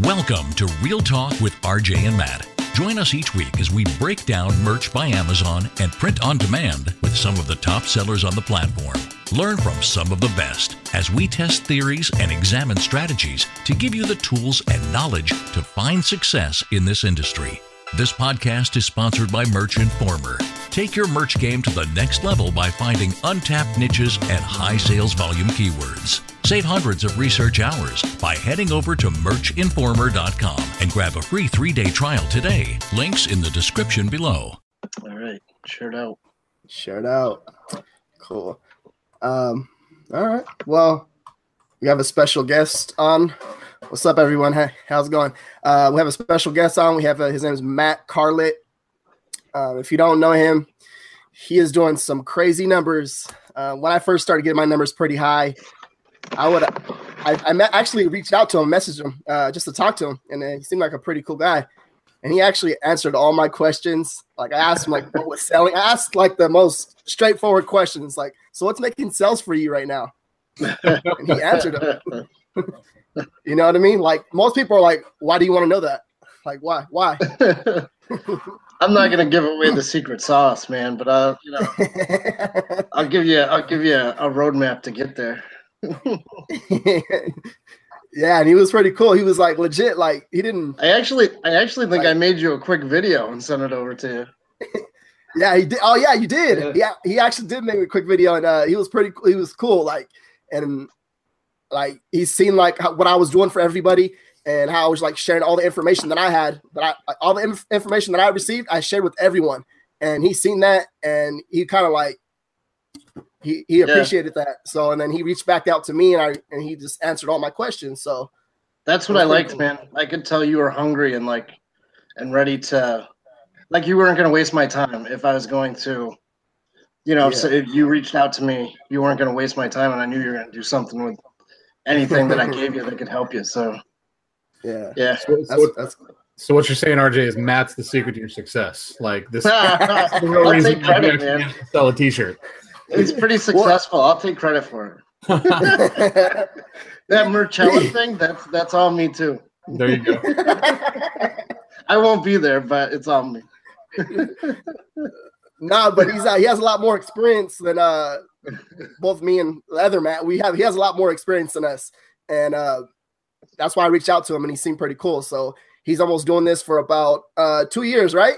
Welcome to Real Talk with RJ and Matt. Join us each week as we break down merch by Amazon and print on demand with some of the top sellers on the platform. Learn from some of the best as we test theories and examine strategies to give you the tools and knowledge to find success in this industry. This podcast is sponsored by Merch Informer. Take your merch game to the next level by finding untapped niches and high sales volume keywords. Save hundreds of research hours by heading over to merchinformer.com and grab a free three day trial today. Links in the description below. All right, shirt out. Shirt out. Cool. Um, all right. Well, we have a special guest on. What's up, everyone? Hey, how's it going? Uh, we have a special guest on. We have uh, his name is Matt Carlett. Uh, if you don't know him, he is doing some crazy numbers. Uh, when I first started getting my numbers pretty high, I would I, I met, actually reached out to him, messaged him uh, just to talk to him, and he seemed like a pretty cool guy. And he actually answered all my questions. Like I asked him, like what was selling. I asked like the most straightforward questions, like, "So what's making sales for you right now?" and he answered them. you know what I mean? Like most people are like, "Why do you want to know that?" Like, why? Why? I'm not gonna give away the secret sauce, man, but uh, you know, I'll give you I'll give you a, a roadmap to get there. yeah, and he was pretty cool. He was like legit, like he didn't. I actually, I actually think like, I made you a quick video and sent it over to you. yeah, he did. Oh yeah, you did. Yeah, he actually did make a quick video, and uh, he was pretty. He was cool, like, and like he seen like how, what I was doing for everybody and how I was like sharing all the information that I had, that I all the inf- information that I received, I shared with everyone, and he seen that, and he kind of like he he appreciated yeah. that. So and then he reached back out to me and I and he just answered all my questions. So that's what I liked, cool. man. I could tell you were hungry and like and ready to like you weren't gonna waste my time if I was going to you know, yeah. so if you reached out to me, you weren't gonna waste my time and I knew you were gonna do something with anything that I gave you that could help you. So yeah. Yeah. So, so, that's, that's, so what you're saying, RJ, is Matt's the secret to your success. Like this, the real reason you sell a T-shirt. It's pretty successful. I'll take credit for it. that Merchella thing, that's that's all me too. There you go. I won't be there, but it's on me. nah, but he's uh, he has a lot more experience than uh both me and the other Matt. We have he has a lot more experience than us, and uh that's why I reached out to him, and he seemed pretty cool. So he's almost doing this for about uh two years, right?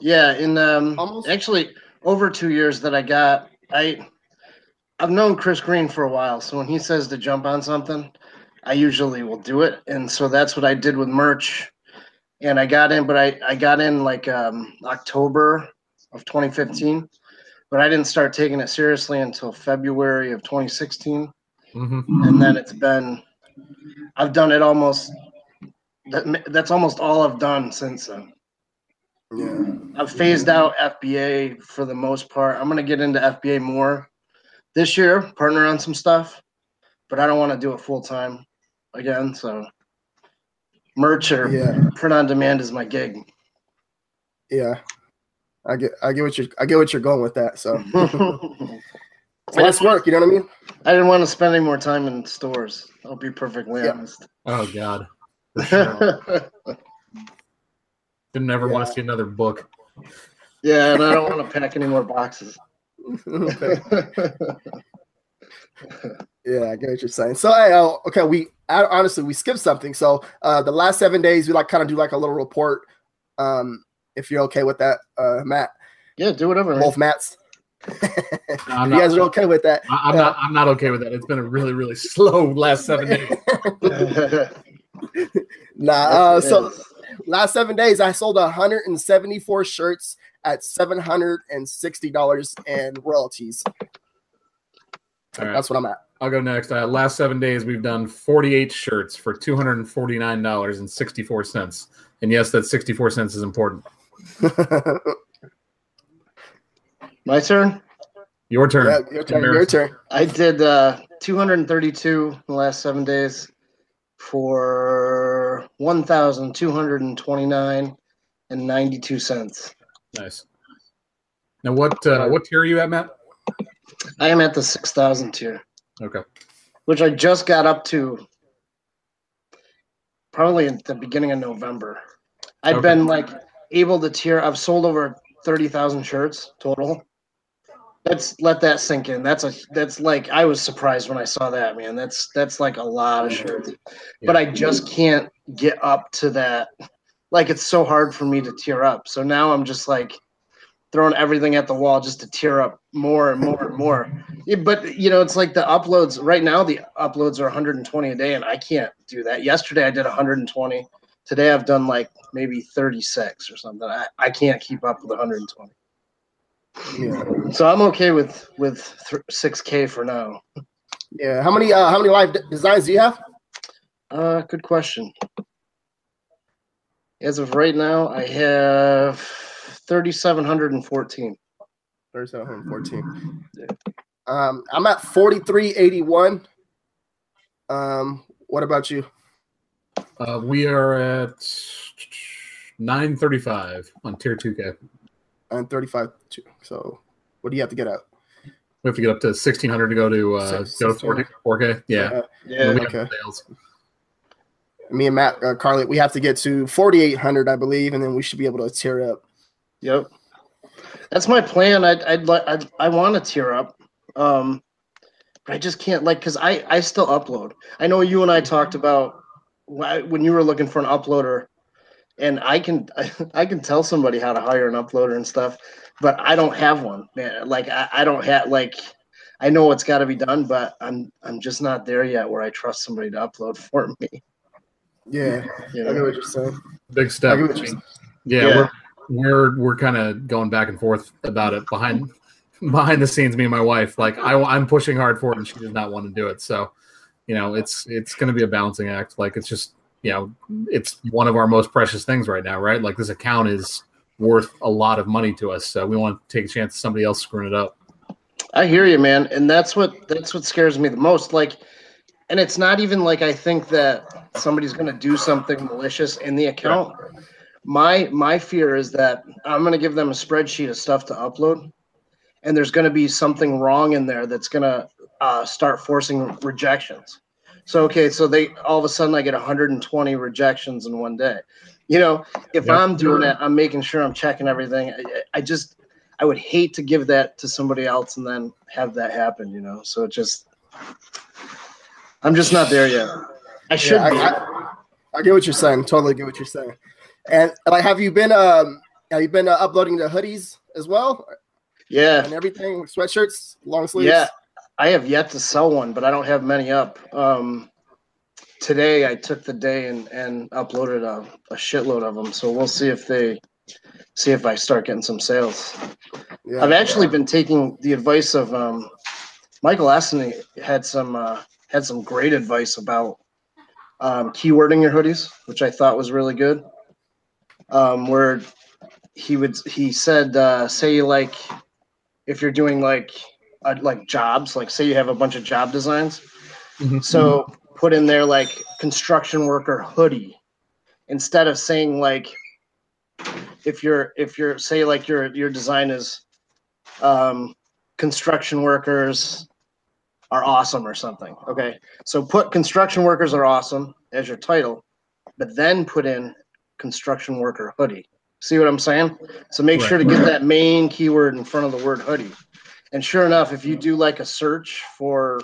Yeah, in um almost actually over two years that I got I I've known Chris Green for a while, so when he says to jump on something, I usually will do it. And so that's what I did with merch. And I got in, but I, I got in like um, October of 2015, but I didn't start taking it seriously until February of 2016. Mm-hmm. And then it's been, I've done it almost, that, that's almost all I've done since then. Yeah. I've phased out FBA for the most part. I'm gonna get into FBA more this year, partner on some stuff, but I don't want to do it full time again. So merch or yeah. print on demand is my gig. Yeah. I get I get what you're I get what you're going with that. So less work, you know what I mean? I didn't want to spend any more time in stores. I'll be perfectly yeah. honest. Oh God. Sure. Didn't ever yeah. want to see another book. Yeah, and I don't want to pack any more boxes. yeah, I get what you're saying. So, hey, uh, okay, we honestly we skipped something. So, uh, the last seven days, we like kind of do like a little report. Um, if you're okay with that, uh, Matt. Yeah, do whatever. Both man. Matts. No, you guys are okay with that. I, am not. I'm not okay with that. It's been a really, really slow last seven days. nah. Uh, so last seven days, I sold 174 shirts at $760 and royalties. Right. That's what I'm at. I'll go next. Uh, last seven days, we've done 48 shirts for $249.64. And yes, that 64 cents is important. My turn? Your turn. Yeah, your turn. Your turn. I did uh, 232 in the last seven days for one thousand two hundred and twenty nine and ninety two cents. Nice. Now, what uh, what tier are you at, Matt? I am at the six thousand tier. Okay. Which I just got up to probably at the beginning of November. I've okay. been like able to tier. I've sold over thirty thousand shirts total. Let's let that sink in. That's a that's like I was surprised when I saw that man. That's that's like a lot of shirts, yeah. but I just can't get up to that. Like it's so hard for me to tier up. So now I'm just like throwing everything at the wall just to tier up more and more and more. Yeah, but you know, it's like the uploads right now. The uploads are 120 a day, and I can't do that. Yesterday I did 120. Today I've done like maybe 36 or something. I, I can't keep up with 120. Yeah. So I'm okay with with 6K for now. Yeah. How many uh, how many live designs do you have? Uh, good question. As of right now, I have 3,714. 3,714. Um, I'm at 4381. Um, what about you? Uh, we are at 935 on tier 2K. And 35. So, what do you have to get out? We have to get up to 1600 to go to uh, go to 4K. Yeah. Yeah. yeah. Okay. Me and Matt, uh, Carly, we have to get to 4800, I believe, and then we should be able to tier up. Yep. That's my plan. I'd, I'd like, I'd, I want to tier up. Um, but I just can't like, cause I, I still upload. I know you and I talked about when you were looking for an uploader and I can, I can tell somebody how to hire an uploader and stuff, but I don't have one, man. Like I, I don't have like, I know what's got to be done, but I'm, I'm just not there yet where I trust somebody to upload for me. Yeah, you know? I know what you're saying. Big step. Yeah, yeah, we're we're we're kind of going back and forth about it behind behind the scenes. Me and my wife, like I, I'm pushing hard for it, and she does not want to do it. So, you know, it's it's going to be a balancing act. Like it's just you know, it's one of our most precious things right now, right? Like this account is worth a lot of money to us, so we want to take a chance of somebody else screwing it up. I hear you, man, and that's what that's what scares me the most. Like, and it's not even like I think that somebody's going to do something malicious in the account. My my fear is that I'm going to give them a spreadsheet of stuff to upload, and there's going to be something wrong in there that's going to uh, start forcing rejections. So okay, so they all of a sudden I get 120 rejections in one day. You know, if yep. I'm doing it, I'm making sure I'm checking everything. I, I just I would hate to give that to somebody else and then have that happen. You know, so it just I'm just not there yet. I should yeah, I, I, I, get what you're saying. Totally get what you're saying. And like, have you been um have you been uh, uploading the hoodies as well? Yeah, and everything, sweatshirts, long sleeves. Yeah, I have yet to sell one, but I don't have many up. Um, today I took the day and and uploaded a, a shitload of them. So we'll see if they see if I start getting some sales. Yeah, I've actually yeah. been taking the advice of um, Michael Aston had some uh, had some great advice about um, keywording your hoodies, which I thought was really good um, where he would he said uh, say like if you're doing like uh, like jobs like say you have a bunch of job designs mm-hmm. so put in there like construction worker hoodie instead of saying like if you're if you're say like your your design is um, construction workers are awesome or something okay so put construction workers are awesome as your title but then put in construction worker hoodie. See what I'm saying? So make right. sure to get that main keyword in front of the word hoodie. And sure enough, if you do like a search for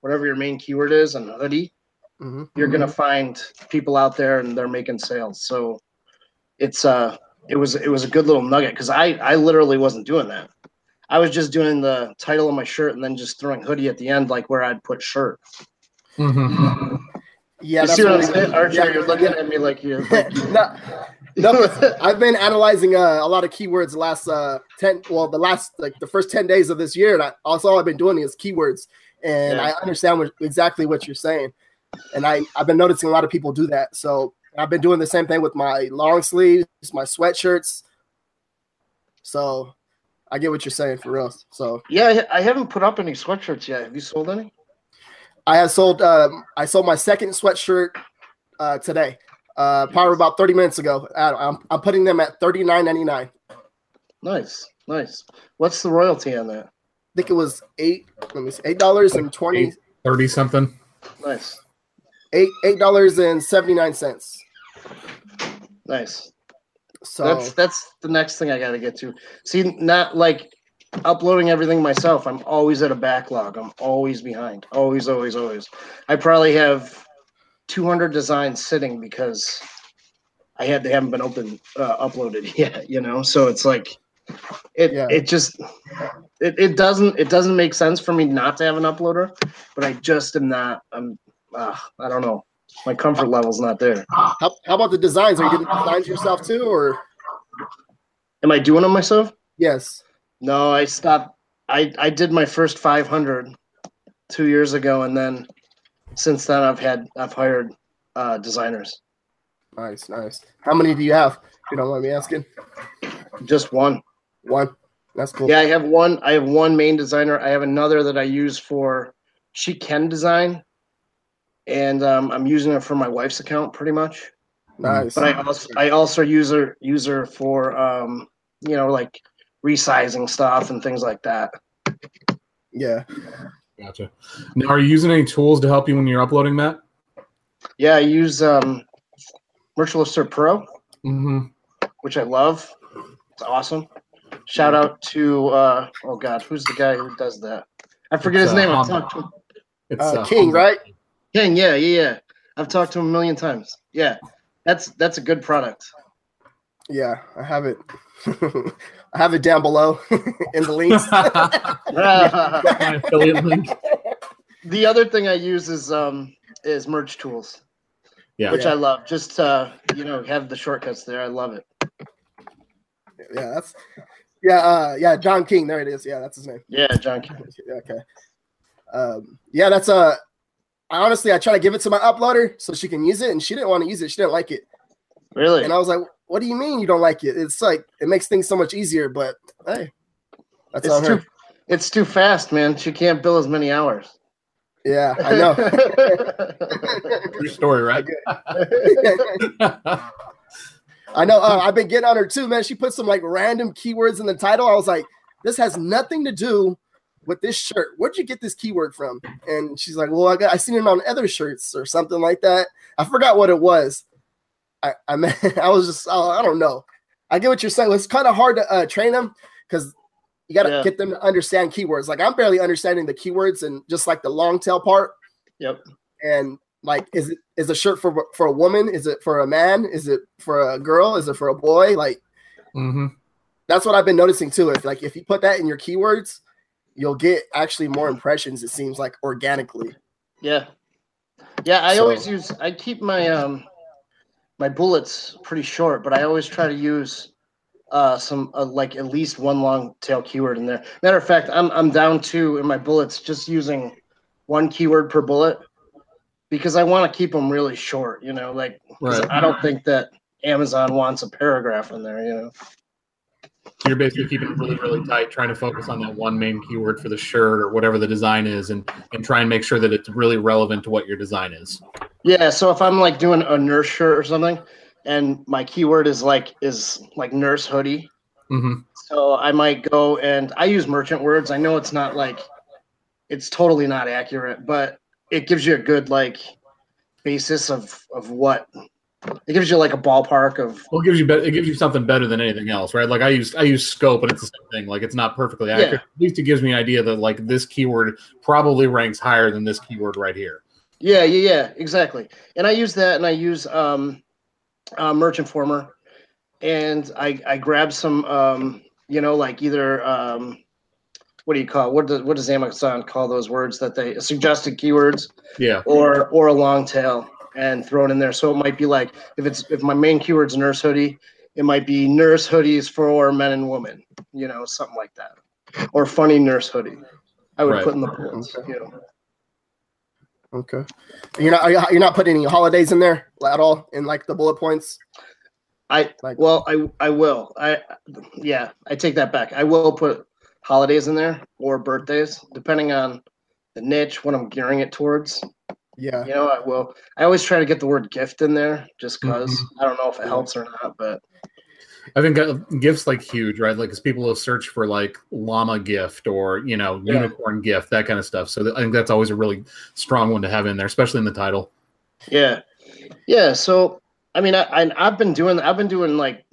whatever your main keyword is and hoodie, mm-hmm. you're gonna find people out there and they're making sales. So it's uh it was it was a good little nugget because I I literally wasn't doing that. I was just doing the title of my shirt and then just throwing hoodie at the end, like where I'd put shirt. Mm-hmm. Yeah, you see what I'm saying, Archer? Yeah, you're looking at me like you're. Like, no, no, I've been analyzing uh, a lot of keywords the last uh, ten, well, the last like the first ten days of this year, and I, also all I've been doing is keywords, and yeah. I understand what, exactly what you're saying, and I I've been noticing a lot of people do that. So I've been doing the same thing with my long sleeves, my sweatshirts. So I get what you're saying for real. So yeah, I haven't put up any sweatshirts yet. Have you sold any? I have sold. Um, I sold my second sweatshirt uh, today, uh, probably about thirty minutes ago. I'm, I'm putting them at thirty nine ninety nine. Nice, nice. What's the royalty on that? I think it was eight. Let me see, eight dollars and twenty. Thirty something. Nice. eight eight dollars and seventy nine cents. Nice. So that's that's the next thing I got to get to. See, not like uploading everything myself. I'm always at a backlog. I'm always behind. Always, always, always. I probably have 200 designs sitting because I had they haven't been open uh, uploaded yet. You know, so it's like it Yeah. it just it, it doesn't it doesn't make sense for me not to have an uploader, but I just am not. I'm uh, I don't know. My comfort level's not there. how, how about the designs? Are you getting designs yourself too, or Am I doing them myself? yes? No, I stopped. I I did my first 500 two years ago, and then since then I've had I've hired uh, designers. Nice, nice. How many do you have? You don't mind me asking. Just one. One. That's cool. Yeah, I have one. I have one main designer. I have another that I use for. She can design, and um, I'm using her for my wife's account pretty much. Nice. But I also I also use her use her for um, you know like resizing stuff and things like that. yeah. Gotcha. Now, are you using any tools to help you when you're uploading, that? Yeah, I use um, Merchlister Pro. Mm-hmm. which I love. It's awesome. Shout out to uh oh god, who's the guy who does that? I forget It's, his uh, name. I've talked to him. It's Uh, King, right? King, yeah, yeah, yeah. I've talked to him a million times. Yeah. That's that's a good product. Yeah, I have it. I have it down below in the links. My the other thing I use is um is Merch Tools, Yeah. which Yeah. I love. Just uh, you know, have the shortcuts there. I love it. yeah, that's yeah, uh, yeah. John King, there it is. Yeah, that's his name. Yeah, John. King. Yeah, okay. Um, yeah, that's uh I honestly I try to give it to my uploader so she can use it, and she didn't want to use it. She didn't like it, Really? and I was like, "What do you mean you don't like it? It's like it makes things so much easier." But hey, that's on It's her. too it's too fast, man. She can't bill as many hours. Yeah, I know. True story, right? I know. Uh, I've been getting on her too, man. She put some like random keywords in the title. I was like, this has nothing to do with this shirt. Where'd you get this keyword from? And she's like, well, I got I seen it on other shirts or something like that. I forgot what it was. I I mean, I was just oh, I don't know. I get what you're saying. It's kind of hard to uh, train them because you got to Yeah. get them to understand keywords. Like I'm barely understanding the keywords and just like the long tail part. yep. and like is it is a shirt for for a woman is it for a man is it for a girl is it for a boy like hmm that's what i've been noticing too if like if you put that in your keywords you'll get actually more impressions it seems like organically Yeah. Yeah, I So- always use I keep my um my bullets pretty short, but I always try to use uh some uh, like at least one long tail keyword in there. Matter of fact, I'm I'm down to in my bullets just using one keyword per bullet because I want to keep them really short, you know, like Right. I don't think that Amazon wants a paragraph in there, you know. You're basically keeping it really, really tight, trying to focus on that one main keyword for the shirt or whatever the design is, and and try and make sure that it's really relevant to what your design is. Yeah, so if I'm like doing a nurse shirt or something and my keyword is like is like nurse hoodie, hmm So I might go and I use MerchantWords. I know it's not like it's totally not accurate, but it gives you a good like basis of of what it gives you like a ballpark of Well, it gives you be- it gives you something better than anything else, right? Like I use I use scope, but it's the same thing. Like it's not perfectly accurate. Yeah. At least it gives me an idea that like this keyword probably ranks higher than this keyword right here. yeah yeah yeah exactly. And I use that and I use um uh, Merch Informer and I I grab some um you know like either um what do you call what does what does Amazon call those words that they suggested keywords Yeah. or or a long tail and throw it in there. So it might be like if it's if my main keyword's nurse hoodie, it might be nurse hoodies for men and women, you know, something like that, or funny nurse hoodie. I would Right. put in the bullets. Okay. You know. okay you're not you- you're not putting any holidays in there at all in like the bullet points I Like- well, I I will. I yeah, I take that back. I will put holidays in there or birthdays, depending on the niche, what I'm gearing it towards. Yeah You know, I will. I always try to get the word gift in there, just because Mm-hmm. I don't know if it helps or not, but I think uh, gifts like huge, right? Like, because people will search for like llama gift or you know Yeah. unicorn gift, that kind of stuff. So th- I think that's always a really strong one to have in there, especially in the title. Yeah, yeah. So I mean, I, I I've been doing I've been doing like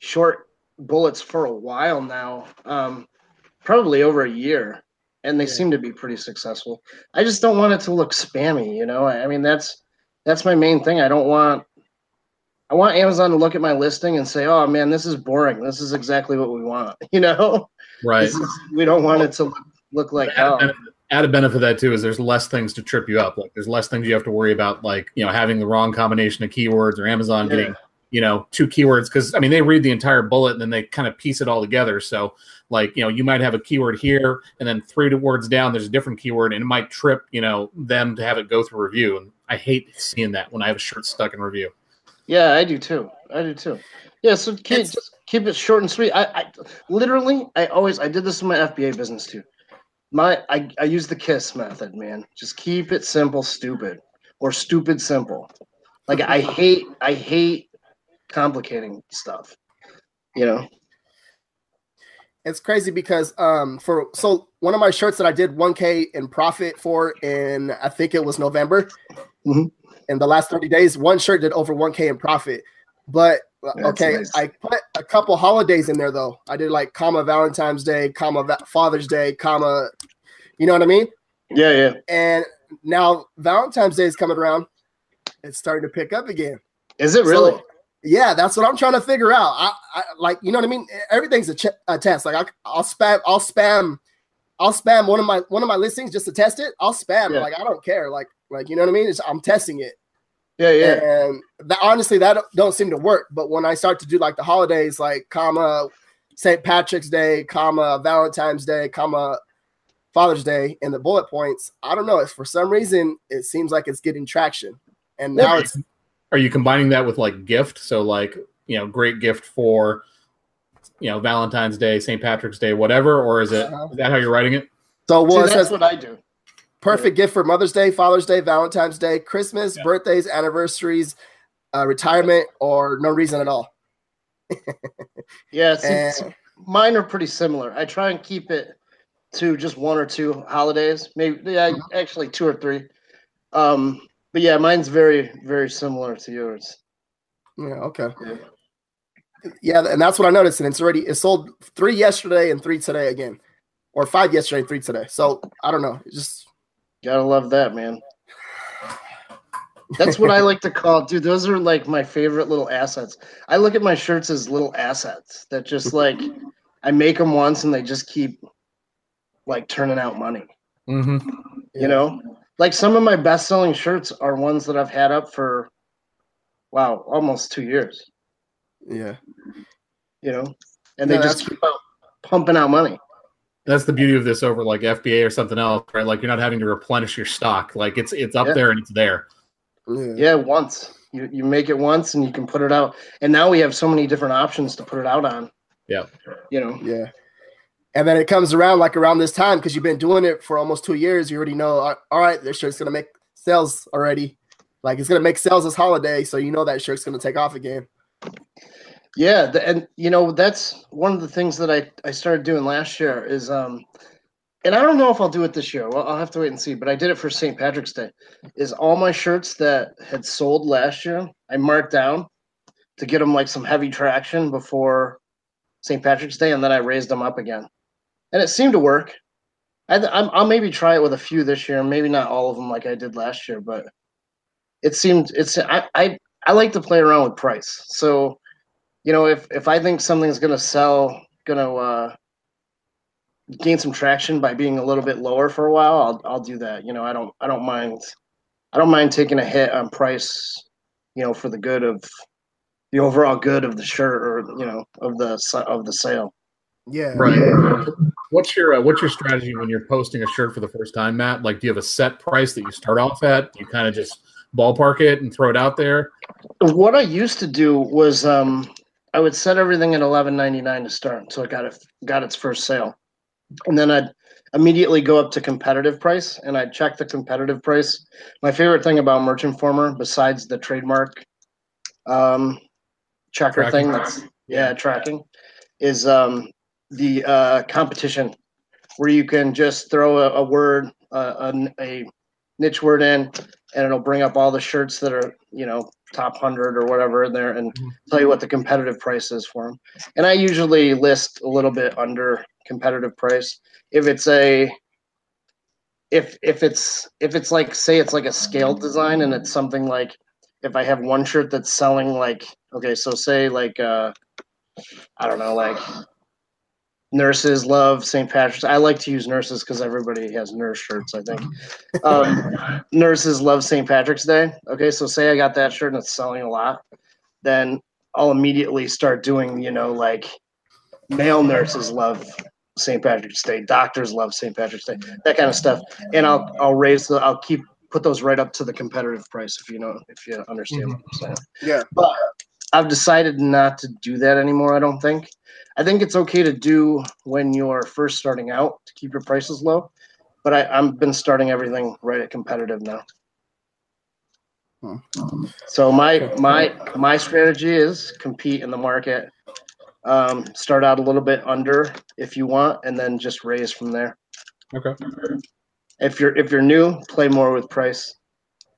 short bullets for a while now, um, probably over a year, and they yeah. seem to be pretty successful. I just don't want it to look spammy, you know. I, mean, that's that's my main thing. I don't want I want Amazon to look at my listing and say, "Oh man, this is boring. This is exactly what we want." You know, right? Is, we don't want it to look, look like hell. Added benefit of that too is there's less things to trip you up. Like there's less things you have to worry about, like you know having the wrong combination of keywords or Amazon yeah. getting you know two keywords because I mean they read the entire bullet and then they kind of piece it all together. So like you know you might have a keyword here and then three words down there's a different keyword and it might trip you know them to have it go through review. And I hate seeing that when I have a shirt stuck in review. Yeah, I do too. I do too. Yeah, so keep, just keep it short and sweet. I, I literally, I always, I did this in my FBA business too. My, I, I use the KISS method, man. Just keep it simple, stupid, or stupid simple. Like I hate, I hate complicating stuff. You know. It's crazy because um for so one of my shirts that I did 1K in profit for in I think it was November. Mm-hmm in the last 30 days, one shirt did over 1K in profit. But uh, That's okay, nice. I put a couple holidays in there though. I did like comma Valentine's Day, comma Father's Day, comma, you know what I mean? Yeah, yeah. And now Valentine's Day is coming around. It's starting to pick up again. Is it really? So, yeah, that's what I'm trying to figure out. I, I like, you know what I mean? Everything's a, ch- a test. Like I, I'll spam, I'll spam, I'll spam one of my one of my listings just to test it. I'll spam. Yeah. Like I don't care. Like like you know what I mean? It's, I'm testing it. Yeah, yeah. And that, honestly, that don't seem to work. But when I start to do like the holidays, like comma St. Patrick's Day, comma Valentine's Day, comma Father's Day, and the bullet points, I don't know. It's for some reason it seems like it's getting traction. And now it's. Are you combining that with like gift? So like you know, great gift for you know Valentine's Day, St. Patrick's Day, whatever, or is it uh-huh. that how you're writing it? So well, See, that's says, what I do. Perfect gift for Mother's Day, Father's Day, Valentine's Day, Christmas, yeah. birthdays, anniversaries, uh, retirement, or no reason at all. yeah, and, mine are pretty similar. I try and keep it to just one or two holidays, maybe yeah, mm-hmm. actually two or three. Um, but yeah, mine's very very similar to yours. Yeah. Okay. Yeah. yeah, and that's what I noticed, and it's already it sold three yesterday and three today again, or five yesterday and three today. So I don't know, just Gotta love that, man. That's what I like to call, dude. Those are like my favorite little assets. I look at my shirts as little assets that just like I make them once and they just keep like turning out money. Mm-hmm. You know, like some of my best selling shirts are ones that I've had up for wow, almost two years. Yeah. You know, and they just keep out pumping out money that's the beauty of this over like FBA or something else, right? Like you're not having to replenish your stock. Like it's it's up yeah. there and it's there. Yeah, once you you make it once and you can put it out. And now we have so many different options to put it out on. Yeah. You know. Yeah. And then it comes around like around this time because you've been doing it for almost two years. You already know, all right, this shirt's gonna make sales already. Like it's gonna make sales this holiday, so you know that shirt's gonna take off again. Yeah, and you know that's one of the things that I I started doing last year is um, and I don't know if I'll do it this year. Well, I'll have to wait and see. But I did it for St. Patrick's Day. Is all my shirts that had sold last year I marked down to get them like some heavy traction before St. Patrick's Day, and then I raised them up again, and it seemed to work. I, will maybe try it with a few this year, maybe not all of them like I did last year, but it seemed it's I I, I like to play around with price. So you know, if if I think something's gonna sell, gonna uh, gain some traction by being a little bit lower for a while, I'll I'll do that. You know, I don't I don't mind I don't mind taking a hit on price, you know, for the good of the overall good of the shirt or you know of the of the sale. Yeah. Right. What's your uh, what's your strategy when you're posting a shirt for the first time, Matt? Like, do you have a set price that you start off at? Do you kind of just ballpark it and throw it out there? What I used to do was um, I would set everything at eleven ninety nine to start, so it got it got its first sale, and then I'd immediately go up to competitive price, and I'd check the competitive price. My favorite thing about Merch Informer, besides the trademark um, checker tracking. thing, that's yeah tracking, is um, the uh, competition, where you can just throw a, a word, uh, a, a niche word in, and it'll bring up all the shirts that are you know top 100 or whatever in there and mm-hmm. tell you what the competitive price is for them and i usually list a little bit under competitive price if it's a if if it's if it's like say it's like a scaled design and it's something like if i have one shirt that's selling like okay so say like uh i don't know like nurses love St. Patrick's. I like to use nurses because everybody has nurse shirts. I think um, nurses love St. Patrick's Day. Okay, so say I got that shirt and it's selling a lot, then I'll immediately start doing you know like male nurses love St. Patrick's Day, doctors love St. Patrick's Day, that kind of stuff, and I'll I'll raise the I'll keep put those right up to the competitive price if you know if you understand mm-hmm. what I'm saying. Yeah, but I've decided not to do that anymore. I don't think. I think it's okay to do when you're first starting out to keep your prices low, but I, I've been starting everything right at competitive now. So my my my strategy is compete in the market. Um, start out a little bit under if you want, and then just raise from there. Okay. If you're if you're new, play more with price.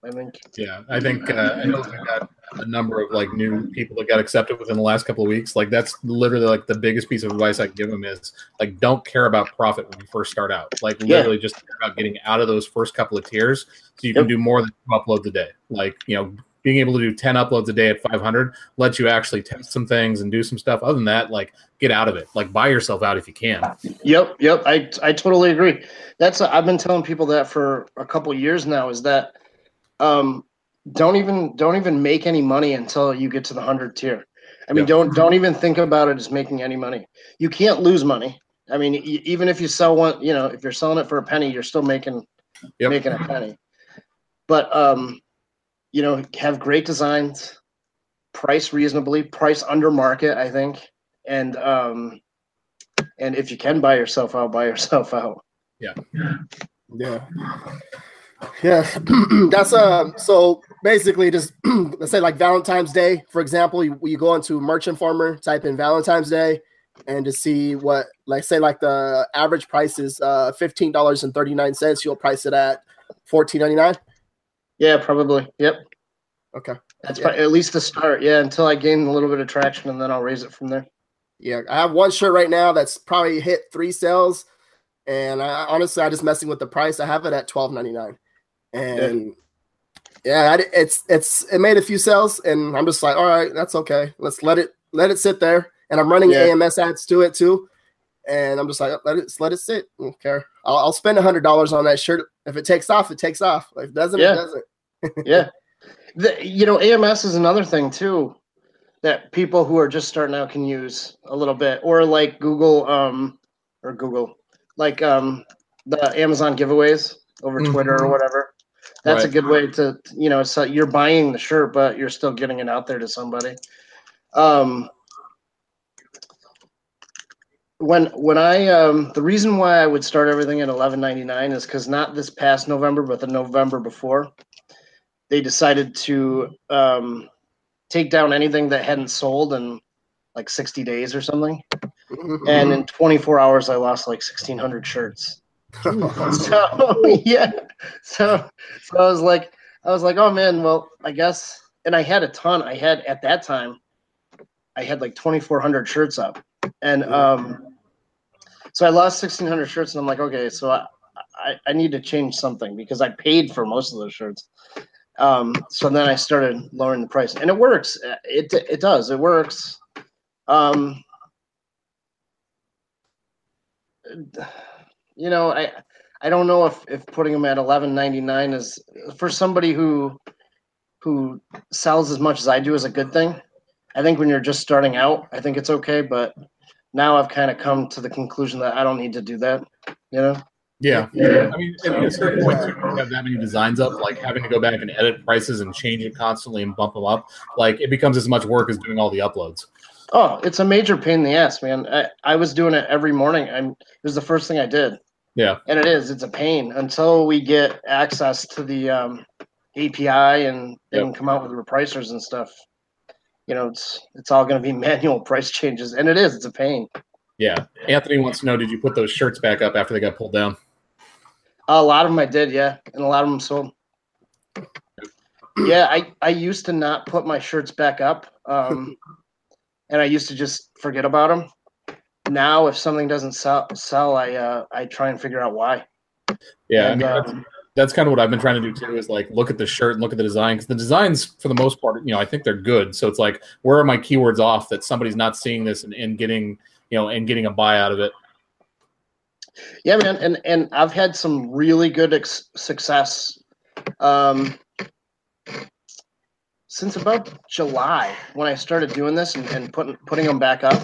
I think. Yeah, I think uh, I know we got a number of like new people that got accepted within the last couple of weeks. Like that's literally like the biggest piece of advice I can give them is like don't care about profit when you first start out. Like yeah. literally just care about getting out of those first couple of tiers so you can do more than two uploads a day. Like you know being able to do 10 uploads a day at 500 lets you actually test some things and do some stuff other than that like get out of it like buy yourself out if you can yep yep i i totally agree that's i i've been telling people that for a couple years now is that um, don't even don't even make any money until you get to the hundred tier. I mean, don't don't even think about it as making any money. You can't lose money. I mean, even if you sell one, you know, if you're selling it for a penny, you're still making yep. making a penny. But um, you know, have great designs, price reasonably, price under market, I think, and um, and if you can buy yourself out, buy yourself out. Yeah. Yeah. Yeah, that's uh. So basically, just let's say like Valentine's Day, for example, you, you go into Merch Informer, type in Valentine's Day, and to see what, like, say, like the average price is uh fifteen dollars and thirty nine cents. You'll price it at fourteen ninety nine. Yeah, probably. Yep. Okay. That's yeah. at least the start. Yeah, until I gain a little bit of traction, and then I'll raise it from there. Yeah, I have one shirt right now that's probably hit three sales, and I honestly I just messing with the price. I have it at twelve ninety nine and yeah, it's it's it made a few sales, and I'm just like, all right, that's okay. Let's let it let it sit there. And I'm running yeah. AMS ads to it too, and I'm just like, let it let it sit. I don't care. I'll, I'll spend a hundred dollars on that shirt. If it takes off, it takes off. If it doesn't, yeah. it doesn't. yeah, the, you know, AMS is another thing too that people who are just starting out can use a little bit, or like Google, um, or Google, like um, the Amazon giveaways over mm-hmm. Twitter or whatever that's right. a good way to you know so you're buying the shirt but you're still getting it out there to somebody um when when i um the reason why i would start everything at 11.99 is because not this past november but the november before they decided to um take down anything that hadn't sold in like 60 days or something mm-hmm. and in 24 hours i lost like 1600 shirts so yeah, so so I was like, I was like, oh man, well, I guess, and I had a ton. I had at that time, I had like 2,400 shirts up, and um, so I lost 1,600 shirts, and I'm like, okay, so I, I, I need to change something because I paid for most of those shirts. Um, so then I started lowering the price, and it works. It it does. It works. Um, you know, I I don't know if if putting them at eleven ninety nine is for somebody who who sells as much as I do is a good thing. I think when you're just starting out, I think it's okay, but now I've kind of come to the conclusion that I don't need to do that. You know. Yeah. yeah. I mean, at a certain point, you have that many designs up, like having to go back and edit prices and change it constantly and bump them up. Like it becomes as much work as doing all the uploads. Oh, it's a major pain in the ass, man. I, I was doing it every morning. I'm, it was the first thing I did. Yeah. And it is. It's a pain until we get access to the um, API and they yep. can come out with repricers and stuff. You know, it's it's all going to be manual price changes, and it is. It's a pain. Yeah. Anthony wants to know: Did you put those shirts back up after they got pulled down? A lot of them I did, yeah, and a lot of them sold. yeah, I I used to not put my shirts back up, um, and I used to just forget about them. Now, if something doesn't sell, sell, I uh, I try and figure out why. Yeah, and, I mean, um, that's kind of what I've been trying to do too. Is like look at the shirt and look at the design because the designs, for the most part, you know, I think they're good. So it's like, where are my keywords off that somebody's not seeing this and, and getting, you know, and getting a buy out of it. Yeah, man, and and I've had some really good ex- success. Um, since about July when I started doing this and, and putting putting them back up,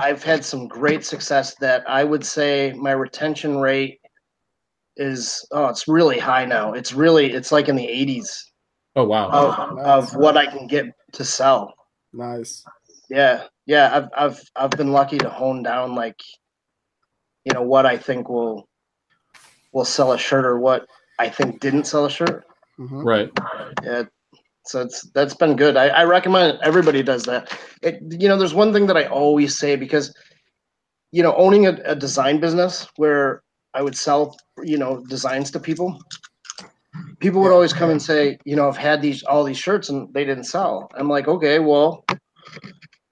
I've had some great success that I would say my retention rate is oh it's really high now. It's really it's like in the 80s. Oh wow. Of, nice. of what I can get to sell. Nice. Yeah. Yeah, I've I've I've been lucky to hone down like you know what I think will will sell a shirt or what I think didn't sell a shirt. Mm-hmm. Right. Yeah. So it's that's been good. I, I recommend everybody does that. It, you know, there's one thing that I always say because, you know, owning a, a design business where I would sell, you know, designs to people. People would always come and say, you know, I've had these all these shirts and they didn't sell. I'm like, okay, well,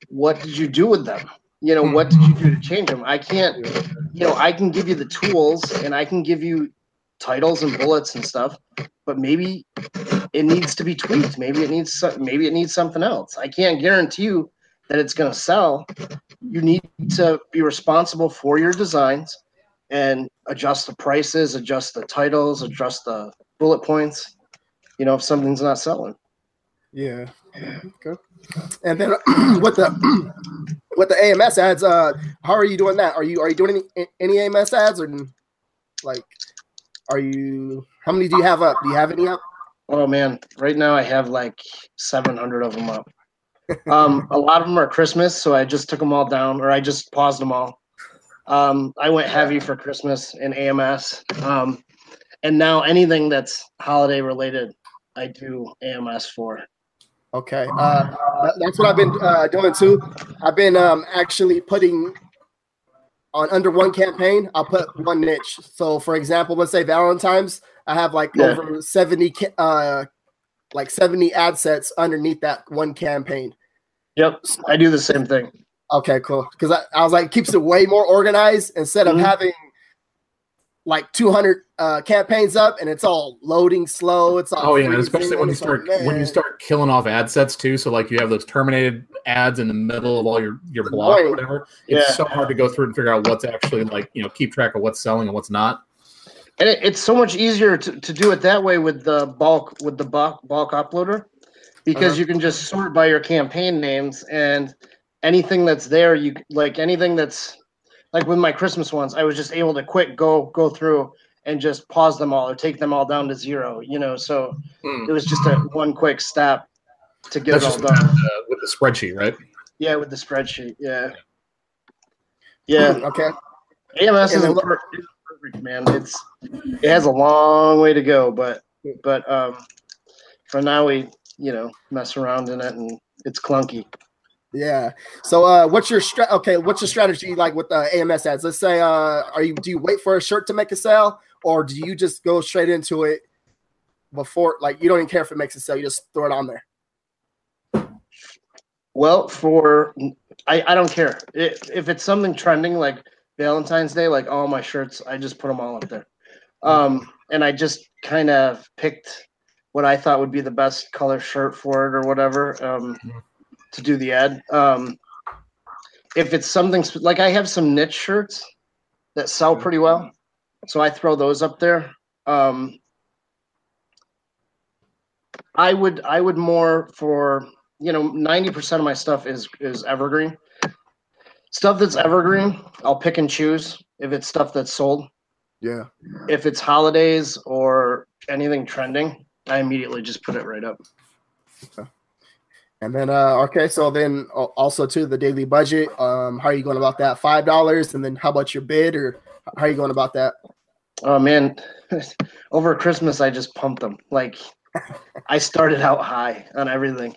what did you do with them? You know, what did you do to change them? I can't, you know, I can give you the tools and I can give you titles and bullets and stuff, but maybe it needs to be tweaked. Maybe it needs maybe it needs something else. I can't guarantee you that it's going to sell. You need to be responsible for your designs and adjust the prices, adjust the titles, adjust the bullet points. You know, if something's not selling. Yeah. Okay. And then with the with the AMS ads, uh, how are you doing that? Are you are you doing any any AMS ads or like are you? How many do you have up? Do you have any up? Oh man, right now I have like 700 of them up. Um, a lot of them are Christmas, so I just took them all down, or I just paused them all. Um, I went heavy for Christmas and AMS, um, and now anything that's holiday related, I do AMS for. Okay, uh, that's what I've been uh, doing too. I've been um, actually putting on under one campaign, I'll put one niche. So, for example, let's say Valentine's, I have like yeah. over 70 uh like 70 ad sets underneath that one campaign. Yep, I do the same thing. Okay, cool. Because I, I was like, keeps it way more organized instead mm-hmm. of having like 200 uh, campaigns up and it's all loading slow. It's all oh yeah, especially when you start like, when you start killing off ad sets too. So like you have those terminated ads in the middle of all your your block or whatever. It's yeah. so hard to go through and figure out what's actually like you know keep track of what's selling and what's not. And it, it's so much easier to, to do it that way with the bulk with the bulk bulk uploader because uh-huh. you can just sort by your campaign names and anything that's there you like anything that's like with my Christmas ones, I was just able to quick go go through and just pause them all or take them all down to zero. You know, so mm. it was just a one quick step to get That's it all done uh, with the spreadsheet, right? Yeah, with the spreadsheet. Yeah. Yeah. Hmm, okay. AMS is perfect, man. It's it has a long way to go, but but um, for now we you know mess around in it and it's clunky. Yeah. So, uh, what's your stra- okay? What's your strategy like with the AMS ads? Let's say, uh, are you do you wait for a shirt to make a sale, or do you just go straight into it before? Like, you don't even care if it makes a sale; you just throw it on there. Well, for I, I don't care it, if it's something trending like Valentine's Day, like all my shirts, I just put them all up there. Um, and I just kind of picked what I thought would be the best color shirt for it or whatever. Um, mm-hmm to do the ad. Um, if it's something like I have some niche shirts that sell pretty well, so I throw those up there. Um, I would I would more for you know ninety percent of my stuff is is evergreen. Stuff that's evergreen, I'll pick and choose if it's stuff that's sold. Yeah. If it's holidays or anything trending, I immediately just put it right up. Okay. And then, uh, okay, so then also to the daily budget. Um, how are you going about that? Five dollars, and then how about your bid, or how are you going about that? Oh man, over Christmas I just pumped them. Like I started out high on everything,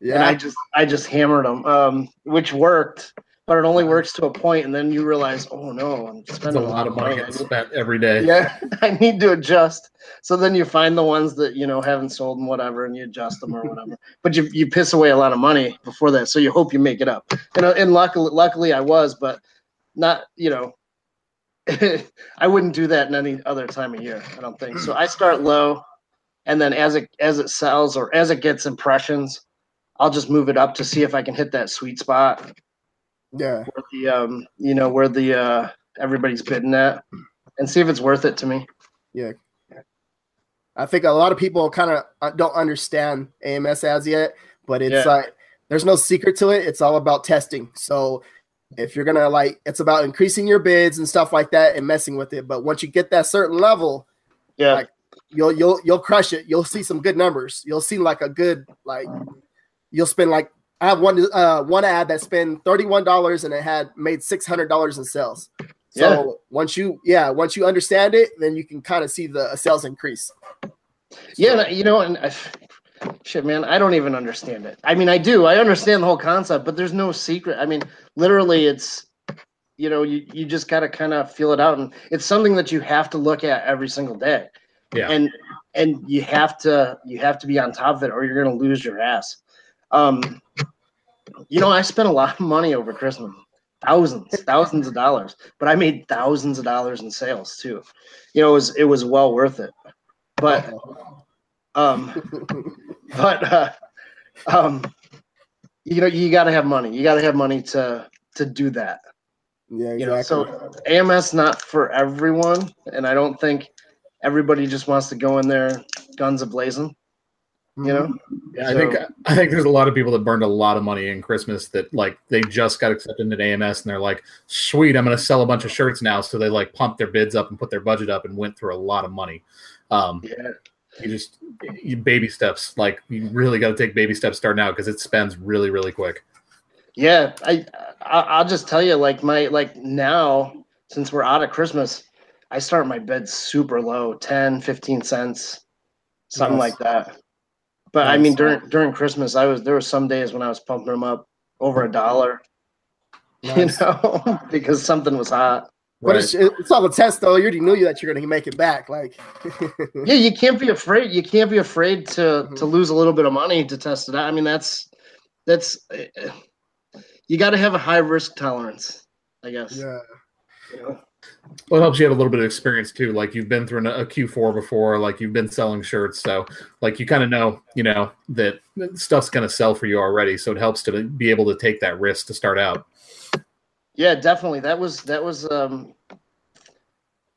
yeah. And I just I just hammered them, um, which worked but it only works to a point, and then you realize, oh no, I'm spending a lot of money spent every day. Yeah, I need to adjust. So then you find the ones that you know haven't sold and whatever, and you adjust them or whatever. but you you piss away a lot of money before that, so you hope you make it up. You uh, know, and luckily, luckily I was, but not you know. I wouldn't do that in any other time of year. I don't think so. I start low, and then as it as it sells or as it gets impressions, I'll just move it up to see if I can hit that sweet spot yeah. Where the um, you know, where the uh everybody's bidding at, and see if it's worth it to me. Yeah. I think a lot of people kind of uh, don't understand AMS as yet, but it's yeah. like there's no secret to it. It's all about testing. So if you're gonna like, it's about increasing your bids and stuff like that and messing with it. But once you get that certain level, yeah, like you'll you'll you'll crush it. You'll see some good numbers. You'll see like a good like you'll spend like I have one uh, one ad that spent thirty one dollars and it had made six hundred dollars in sales. So yeah. once you yeah once you understand it, then you can kind of see the sales increase. Yeah, you know, and I, shit, man, I don't even understand it. I mean, I do. I understand the whole concept, but there's no secret. I mean, literally, it's you know, you you just gotta kind of feel it out, and it's something that you have to look at every single day. Yeah, and and you have to you have to be on top of it, or you're gonna lose your ass. Um, you know, I spent a lot of money over Christmas, thousands, thousands of dollars, but I made thousands of dollars in sales too. You know, it was it was well worth it. But, um, but uh, um, you know, you got to have money. You got to have money to to do that. Yeah, exactly. You know, so AMS not for everyone, and I don't think everybody just wants to go in there guns a blazing you know? Yeah, so, i think i think there's a lot of people that burned a lot of money in christmas that like they just got accepted into ams and they're like sweet i'm going to sell a bunch of shirts now. So they like pumped their bids up and put their budget up and went through a lot of money. Um yeah. you just you baby steps like you really got to take baby steps starting out because it spends really really quick. Yeah I, I i'll just tell you like my like now since we're out of christmas i start my bed super low 10 15 cents something yes. like that but I mean, during during Christmas, I was there were some days when I was pumping them up over a dollar, nice. you know, because something was hot. But right. it's, it's all a test, though. You already knew that you're going to make it back. Like, yeah, you can't be afraid. You can't be afraid to mm-hmm. to lose a little bit of money to test it out. I mean, that's that's you got to have a high risk tolerance, I guess. Yeah. You know? Well, it helps you have a little bit of experience too. Like you've been through a Q4 before, like you've been selling shirts, so like you kind of know, you know, that stuff's going to sell for you already. So it helps to be able to take that risk to start out. Yeah, definitely. That was that was um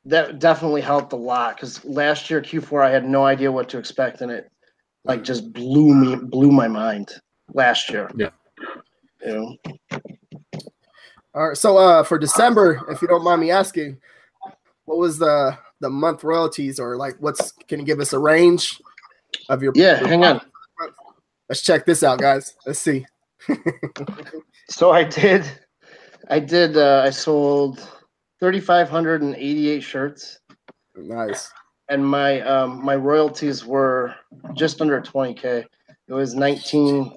that definitely helped a lot because last year Q4 I had no idea what to expect, and it like just blew me blew my mind last year. Yeah. You know. All right. So uh for December, if you don't mind me asking, what was the the month royalties or like what's can you give us a range of your Yeah, hang on. Let's check this out, guys. Let's see. so I did I did uh I sold 3588 shirts. Nice. And my um my royalties were just under 20k. It was 19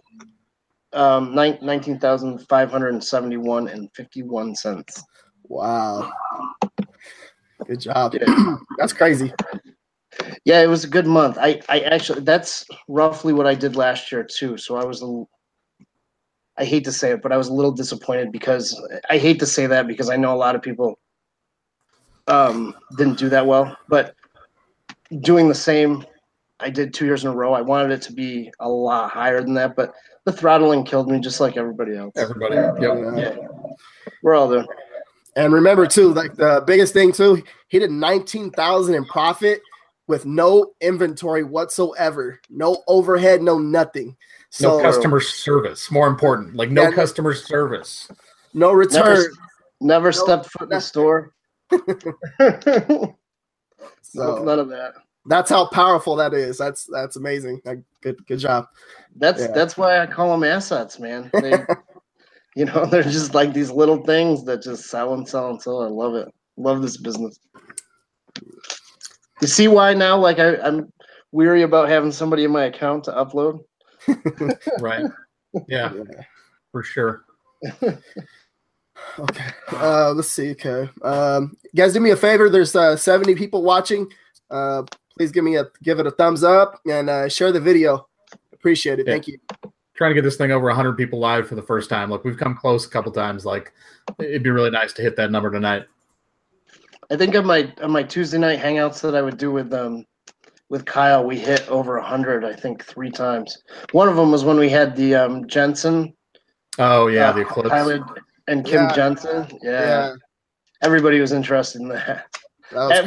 um, 19,571 and 51 cents. Wow. Good job. Yeah. that's crazy. Yeah, it was a good month. I, I actually, that's roughly what I did last year too. So I was a, I hate to say it, but I was a little disappointed because I hate to say that because I know a lot of people um, didn't do that well, but doing the same I did two years in a row. I wanted it to be a lot higher than that, but the throttling killed me just like everybody else. Everybody. Yep. Yeah. We're all there. And remember too, like the biggest thing too, he did 19,000 in profit with no inventory whatsoever. No overhead, no nothing. So, no customer service. More important, like no customer service. No return. Never, never no, stepped foot in the store. so, none of that that's how powerful that is. That's that's amazing. Good good job. That's yeah. that's why I call them assets, man. They, you know, they're just like these little things that just sell and sell and sell. I love it. Love this business. You see why now? Like I, I'm weary about having somebody in my account to upload. right. Yeah, yeah. for sure. Okay. Uh, let's see. Okay. Um, guys, do me a favor. There's uh, 70 people watching. Uh, please give me a give it a thumbs up and uh, share the video. Appreciate it. Yeah. Thank you. Trying to get this thing over 100 people live for the first time. Look, we've come close a couple times. Like, it'd be really nice to hit that number tonight. I think on my on my Tuesday night hangouts that I would do with um with Kyle, we hit over 100. I think three times. One of them was when we had the um Jensen. Oh yeah, uh, the eclipse. Pilot and Kim yeah. Jensen. Yeah. yeah. Everybody was interested in that. That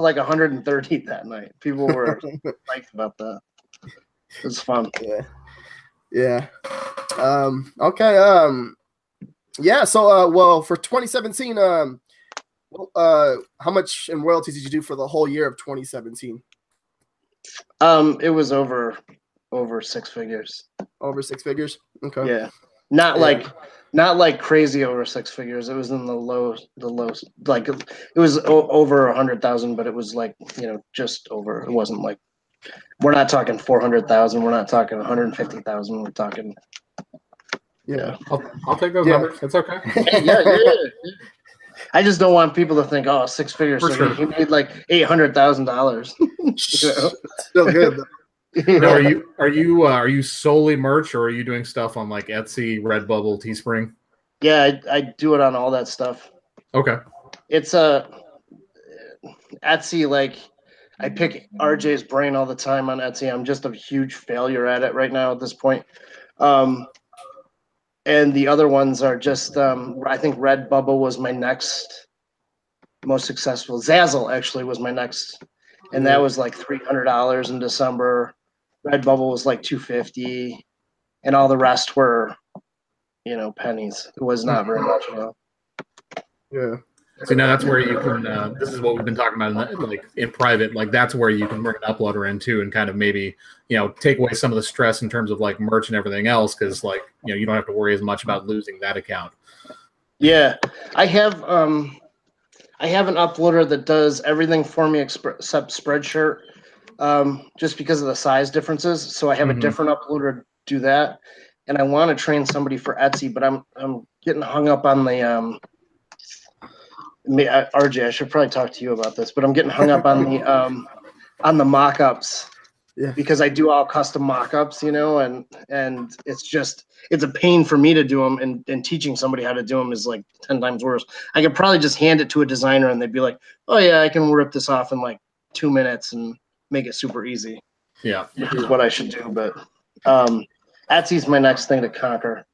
went like 130 that night. People were psyched about that. It's fun. Yeah. Yeah. Um, okay. Um, yeah. So, uh, well, for 2017, um, uh, how much in royalties did you do for the whole year of 2017? Um, it was over, over six figures. Over six figures. Okay. Yeah. Not yeah. like not like crazy over six figures. It was in the low, the low, like it was o- over a hundred thousand, but it was like you know just over. It wasn't like we're not talking four hundred thousand. We're not talking one hundred fifty thousand. We're talking. Yeah, I'll, I'll take those yeah. numbers. It's okay. yeah, yeah, yeah, I just don't want people to think, oh, six figures. So sure. he made like eight hundred thousand dollars. Still good. Now, are you are you uh, are you solely merch or are you doing stuff on like Etsy, Redbubble, Teespring? Yeah, I, I do it on all that stuff. Okay. It's a uh, Etsy like I pick RJ's brain all the time on Etsy. I'm just a huge failure at it right now at this point. Um, and the other ones are just um, I think Redbubble was my next most successful. Zazzle actually was my next, and that was like three hundred dollars in December. Redbubble was like 250 and all the rest were, you know, pennies. It was not very much at all. Yeah. So now that's where you can. Uh, this is what we've been talking about, in the, like in private. Like that's where you can bring an uploader in too, and kind of maybe you know take away some of the stress in terms of like merch and everything else, because like you know you don't have to worry as much about losing that account. Yeah, I have. um I have an uploader that does everything for me except Spreadshirt um, just because of the size differences. So I have mm-hmm. a different uploader to do that, and I want to train somebody for Etsy, but I'm I'm getting hung up on the um. I, RJ, I should probably talk to you about this, but I'm getting hung up on the um, on the mock-ups yeah. because I do all custom mock-ups, you know, and and it's just it's a pain for me to do them, and and teaching somebody how to do them is like ten times worse. I could probably just hand it to a designer, and they'd be like, "Oh yeah, I can rip this off in like two minutes," and make it super easy. Yeah, which is what I should do. But um, Etsy's my next thing to conquer.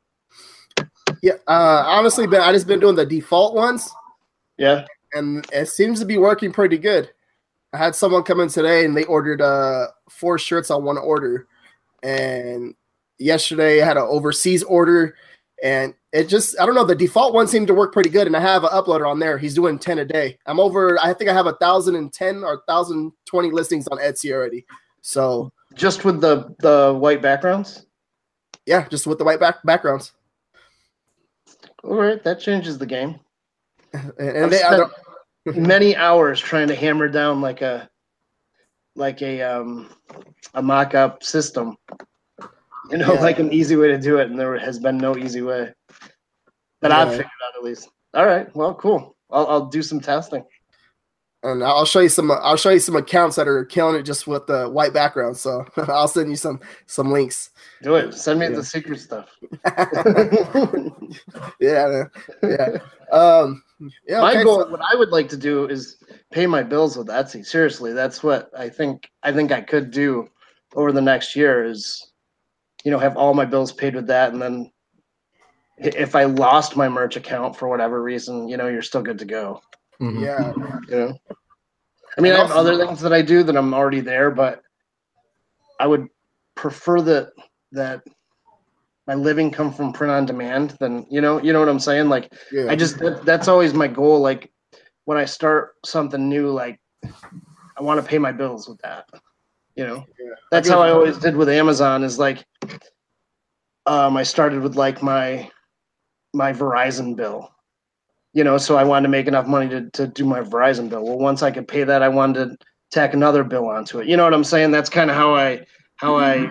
Yeah, uh, honestly, but I just been doing the default ones. Yeah, and it seems to be working pretty good. I had someone come in today and they ordered uh four shirts on one order, and yesterday I had an overseas order, and it just I don't know the default one seemed to work pretty good, and I have an uploader on there. He's doing ten a day. I'm over. I think I have a thousand and ten or thousand twenty listings on Etsy already. So just with the the white backgrounds. Yeah, just with the white back backgrounds. All right, that changes the game. and, they, spent many hours trying to hammer down like a like a um a mock-up system you know, yeah. like an easy way to do it, and there has been no easy way that yeah. I've figured out at least. All right, well, cool. I'll, I'll do some testing, and I'll show you some. I'll show you some accounts that are killing it just with the white background. So I'll send you some some links. Do it. Send me yeah. the secret stuff. yeah, yeah. Um, yeah. My okay, goal, so- what I would like to do, is pay my bills with Etsy. Seriously, that's what I think. I think I could do over the next year. Is you know, have all my bills paid with that. And then if I lost my merch account for whatever reason, you know, you're still good to go. Mm-hmm. Yeah. You know, I mean, I have other things that I do that I'm already there, but I would prefer that, that my living come from print on demand than, you know, you know what I'm saying? Like, yeah. I just, that, that's always my goal. Like when I start something new, like I want to pay my bills with that you know? Yeah. that's how i always did with amazon is like um, i started with like my my verizon bill. You know so i wanted to make enough money to, to do my verizon bill. Well once i could pay that i wanted to tack another bill onto it. You know what i'm saying? That's kind of how i how i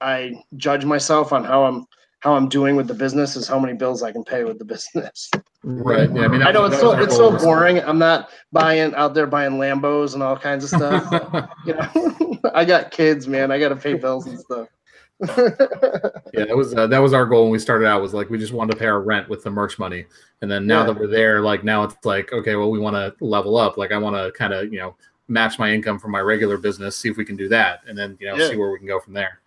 i judge myself on how i'm how I'm doing with the business is how many bills I can pay with the business. Right. Yeah. I mean, I know it's so it's so boring. I'm not buying out there buying Lambos and all kinds of stuff. you know, I got kids, man. I got to pay bills and stuff. yeah, that was uh, that was our goal when we started out. Was like we just wanted to pay our rent with the merch money, and then now yeah. that we're there, like now it's like okay, well we want to level up. Like I want to kind of you know match my income from my regular business, see if we can do that, and then you know yeah. see where we can go from there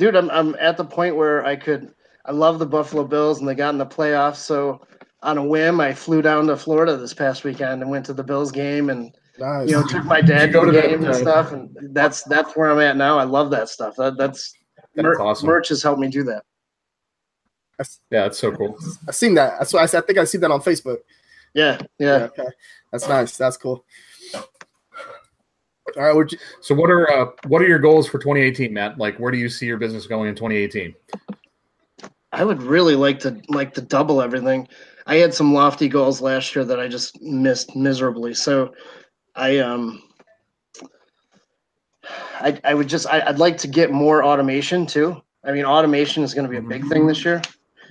dude, I'm I'm at the point where I could. I love the Buffalo Bills, and they got in the playoffs. So on a whim, I flew down to Florida this past weekend and went to the Bills game, and nice. you know took my dad to the game and stuff. And that's that's where I'm at now. I love that stuff. That that's, that's mer- awesome. merch has helped me do that. Yeah, that's so cool. I've seen that. That's why I, I think I see that on Facebook. Yeah, yeah. yeah okay. That's nice. That's cool. All right. So, what are uh, what are your goals for 2018, Matt? Like, where do you see your business going in 2018? I would really like to like to double everything. I had some lofty goals last year that I just missed miserably. So, I um, I I would just I, I'd like to get more automation too. I mean, automation is going to be a big thing this year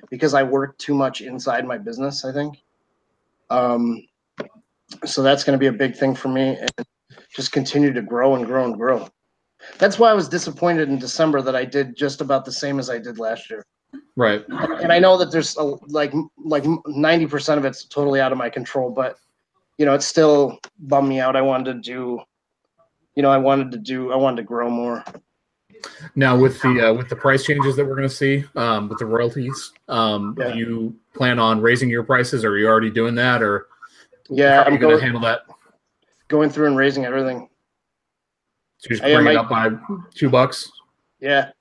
because I work too much inside my business. I think. Um, so that's going to be a big thing for me. And just continue to grow and grow and grow. That's why I was disappointed in December that I did just about the same as I did last year. Right. And I know that there's a, like like 90% of it's totally out of my control, but you know, it still bummed me out. I wanted to do you know, I wanted to do I wanted to grow more. Now with the uh, with the price changes that we're going to see um, with the royalties, um, yeah. do you plan on raising your prices, or are you already doing that, or yeah, I'm going to handle that? Going through and raising everything. So just bring it up by two bucks. Yeah.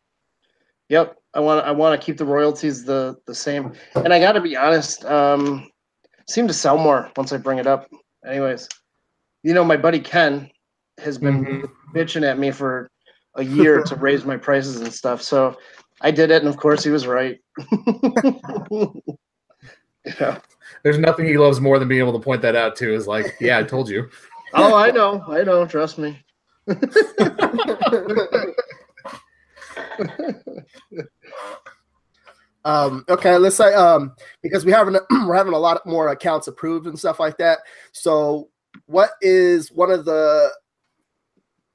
Yep. I want I want to keep the royalties the the same. And I got to be honest, um, seem to sell more once I bring it up. Anyways, you know, my buddy Ken has been mm-hmm. bitching at me for a year to raise my prices and stuff. So I did it, and of course, he was right. yeah. There's nothing he loves more than being able to point that out to. Is like, yeah, I told you. Oh, I know, I know. Trust me. um, okay, let's say um, because we having we're having a lot more accounts approved and stuff like that. So, what is one of the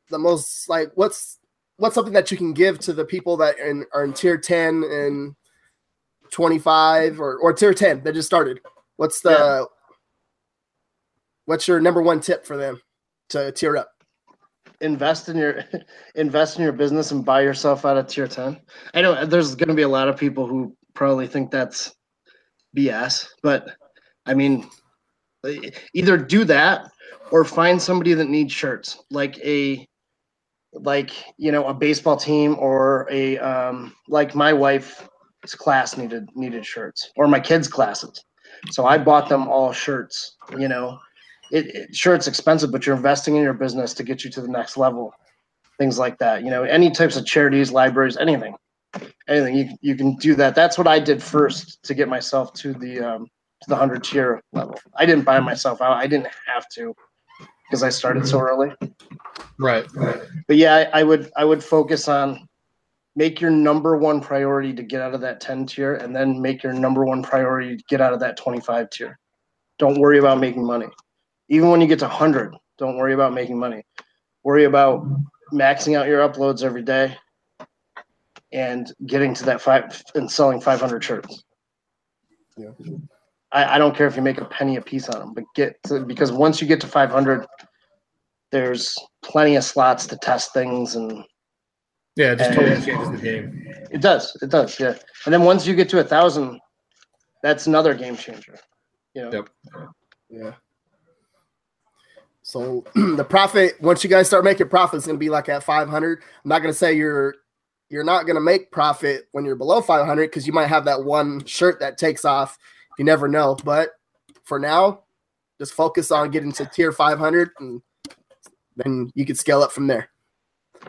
the most like what's what's something that you can give to the people that in, are in tier ten and twenty five or or tier ten that just started? What's the yeah. What's your number one tip for them to tier up? Invest in your invest in your business and buy yourself out of tier 10. I know there's going to be a lot of people who probably think that's BS, but I mean either do that or find somebody that needs shirts like a like you know a baseball team or a um like my wife's class needed needed shirts or my kids classes so i bought them all shirts you know it, it, sure it's expensive, but you're investing in your business to get you to the next level. Things like that, you know, any types of charities, libraries, anything, anything you you can do that. That's what I did first to get myself to the um, to the hundred tier level. I didn't buy myself out. I didn't have to because I started so early. Right. But yeah, I, I would I would focus on make your number one priority to get out of that 10 tier and then make your number one priority to get out of that 25 tier. Don't worry about making money. Even when you get to 100, don't worry about making money. Worry about maxing out your uploads every day and getting to that five and selling 500 shirts. Yeah. I, I don't care if you make a penny a piece on them, but get to, because once you get to 500, there's plenty of slots to test things and yeah, it just totally changes the game. It does. It does. Yeah. And then once you get to a thousand, that's another game changer. You know? Yep. Yeah. So the profit, once you guys start making profit, it's going to be like at 500. I'm not going to say you're you're not going to make profit when you're below 500 because you might have that one shirt that takes off. You never know. But for now, just focus on getting to tier 500, and then you can scale up from there.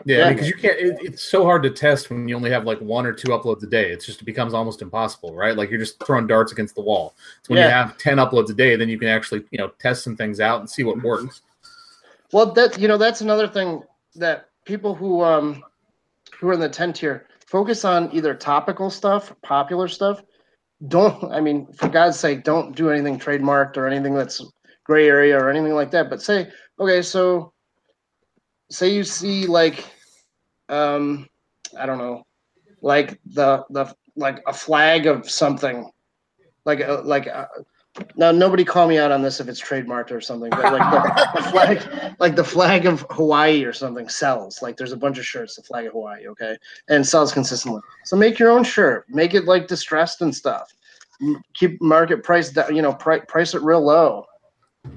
Yeah, yeah. because you can't. It, it's so hard to test when you only have like one or two uploads a day. It's just it becomes almost impossible, right? Like you're just throwing darts against the wall. So when yeah. you have ten uploads a day, then you can actually you know test some things out and see what works. Well, that you know that's another thing that people who um who are in the ten tier focus on either topical stuff, popular stuff. Don't I mean, for God's sake, don't do anything trademarked or anything that's gray area or anything like that. But say, okay, so say you see like um I don't know, like the the like a flag of something, like a, like a, now nobody call me out on this if it's trademarked or something, but like the, the, flag, like the flag of Hawaii or something sells. Like there's a bunch of shirts, the flag of Hawaii, okay, and sells consistently. So make your own shirt, make it like distressed and stuff. Keep market price, you know, price price it real low,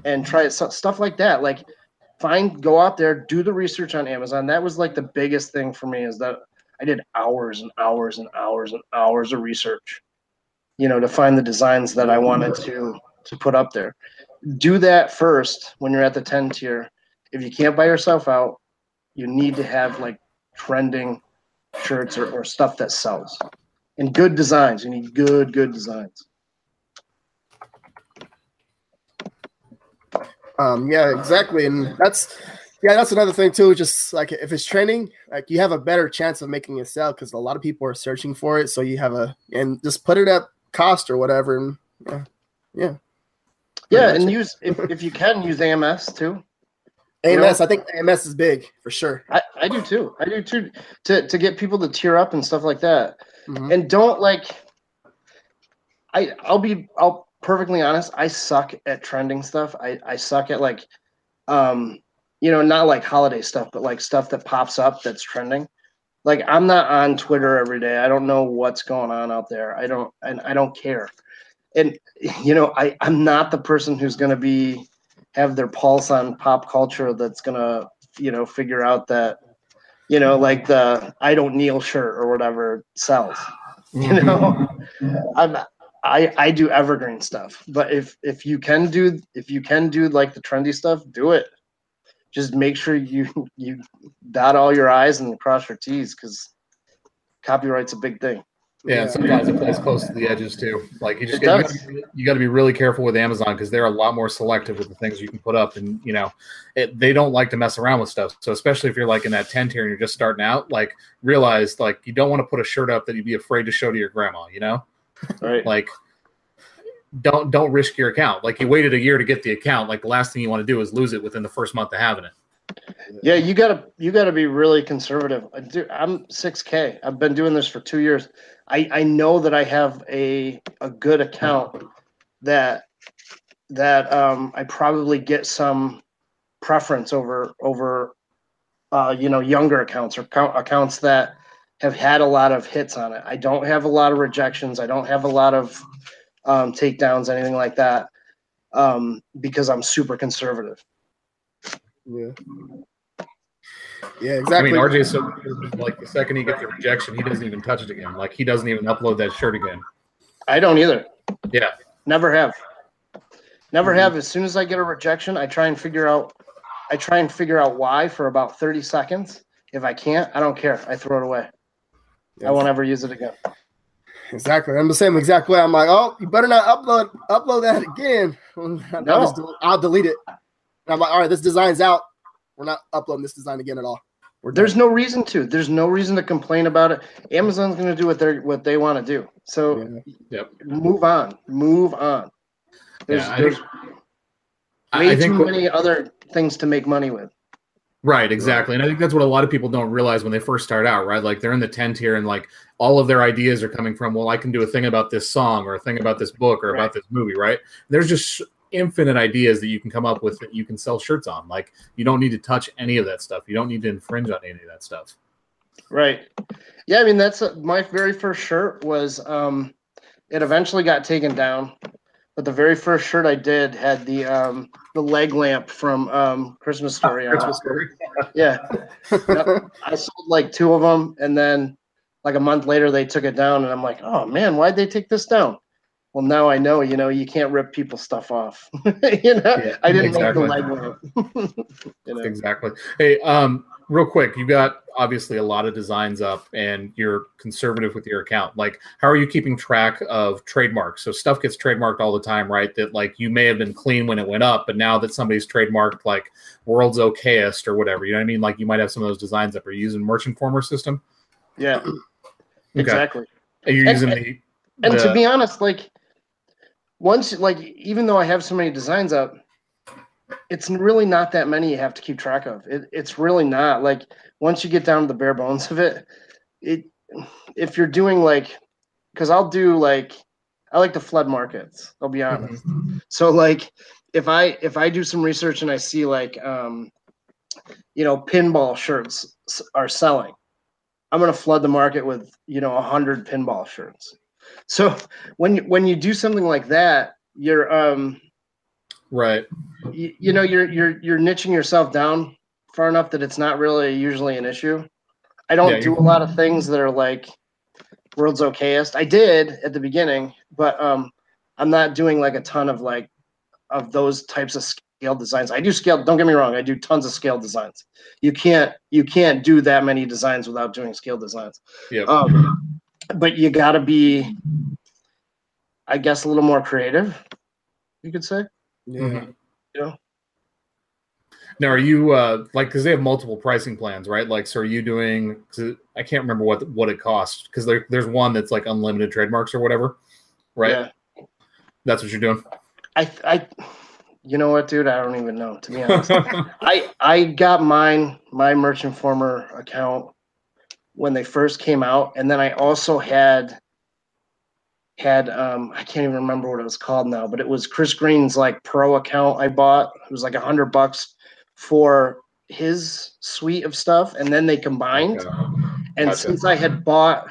and try it stuff like that. Like find, go out there, do the research on Amazon. That was like the biggest thing for me is that I did hours and hours and hours and hours of research you know, to find the designs that I wanted to to put up there. Do that first when you're at the 10 tier. If you can't buy yourself out, you need to have like trending shirts or, or stuff that sells. And good designs. You need good, good designs. Um, yeah, exactly. And that's yeah, that's another thing too. Just like if it's trending, like you have a better chance of making it sell because a lot of people are searching for it. So you have a and just put it up cost or whatever. And yeah, yeah, yeah. And use if, if you can use AMS too. AMS, know? I think AMS is big for sure. I, I do too. I do too. To to get people to tier up and stuff like that. Mm-hmm. And don't like. I I'll be I'll perfectly honest. I suck at trending stuff. I I suck at like, um, you know, not like holiday stuff, but like stuff that pops up that's trending like I'm not on Twitter every day. I don't know what's going on out there. I don't and I don't care. And you know, I I'm not the person who's going to be have their pulse on pop culture that's going to, you know, figure out that you know, like the I don't kneel shirt or whatever sells. You mm-hmm. know, I'm I I do evergreen stuff. But if if you can do if you can do like the trendy stuff, do it just make sure you you dot all your i's and cross your t's because copyright's a big thing yeah, and sometimes it plays close to the edges too. Like you just get, you, got to be really careful with Amazon because they're a lot more selective with the things you can put up, and you know, it, they don't like to mess around with stuff. So especially if you're like in that ten tier and you're just starting out, like realize like you don't want to put a shirt up that you'd be afraid to show to your grandma. You know, right? like don't don't risk your account. Like you waited a year to get the account. Like the last thing you want to do is lose it within the first month of having it. Yeah, you gotta you gotta be really conservative. I'm 6K. I've been doing this for two years. I I know that I have a a good account that that um I probably get some preference over over uh you know younger accounts or account, accounts that have had a lot of hits on it. I don't have a lot of rejections. I don't have a lot of um, takedowns, anything like that, um, because I'm super conservative. Yeah. Yeah, exactly. I mean, RJ, so like the second he gets a rejection, he doesn't even touch it again. Like he doesn't even upload that shirt again. I don't either. Yeah. Never have. Never mm-hmm. have. As soon as I get a rejection, I try and figure out. I try and figure out why for about thirty seconds. If I can't, I don't care. I throw it away. I won't ever use it again. Exactly. I'm the same exact way. I'm like, oh, you better not upload upload that again. No. I'll, del- I'll delete it. And I'm like, all right, this design's out. We're not uploading this design again at all. There's no reason to. There's no reason to complain about it. Amazon's going to do what they what they want to do. So, yeah. yep. move on. Move on. There's, yeah, there's way too many other things to make money with. Right, exactly. And I think that's what a lot of people don't realize when they first start out, right? Like they're in the ten tier and like all of their ideas are coming from, well, I can do a thing about this song or a thing about this book or right. about this movie, right? There's just infinite ideas that you can come up with that you can sell shirts on. Like you don't need to touch any of that stuff. You don't need to infringe on any of that stuff. Right. Yeah, I mean that's a, my very first shirt was um it eventually got taken down but the very first shirt I did had the um, the leg lamp from um, Christmas Story. Christmas Story. yeah, yep. I sold like two of them, and then like a month later they took it down, and I'm like, oh man, why'd they take this down? Well, now I know. You know, you can't rip people's stuff off. you know, yeah, I didn't exactly. make the leg lamp. you know? Exactly. Hey, um, real quick, you got obviously a lot of designs up and you're conservative with your account. Like, how are you keeping track of trademarks? So stuff gets trademarked all the time, right? That like you may have been clean when it went up, but now that somebody's trademarked like world's okayest or whatever, you know what I mean? Like you might have some of those designs up. Are you using Merch Informer system? Yeah. Okay. Exactly. And you're using and, the, the, and to be honest, like once like even though I have so many designs up, it's really not that many you have to keep track of. It, it's really not like once you get down to the bare bones of it, it if you're doing like because I'll do like I like to flood markets. I'll be honest. Mm-hmm. So like if I if I do some research and I see like um you know pinball shirts are selling, I'm gonna flood the market with you know a hundred pinball shirts. So when you, when you do something like that, you're um right. You, you know you're you're you're niching yourself down far enough that it's not really usually an issue. I don't yeah, do a lot of things that are like world's okayest. I did at the beginning, but um, I'm not doing like a ton of like of those types of scale designs. I do scale. Don't get me wrong. I do tons of scale designs. You can't you can't do that many designs without doing scale designs. Yeah. Um, but you got to be, I guess, a little more creative. You could say. Yeah. Mm-hmm. You know. Now, are you uh, like because they have multiple pricing plans, right? Like, so are you doing? I can't remember what what it costs because there, there's one that's like unlimited trademarks or whatever, right? Yeah. That's what you're doing. I I, you know what, dude? I don't even know to be honest. I I got mine my Merch Informer account when they first came out, and then I also had had um I can't even remember what it was called now, but it was Chris Green's like pro account I bought. It was like a hundred bucks for his suite of stuff, and then they combined. Okay. And gotcha. since I had bought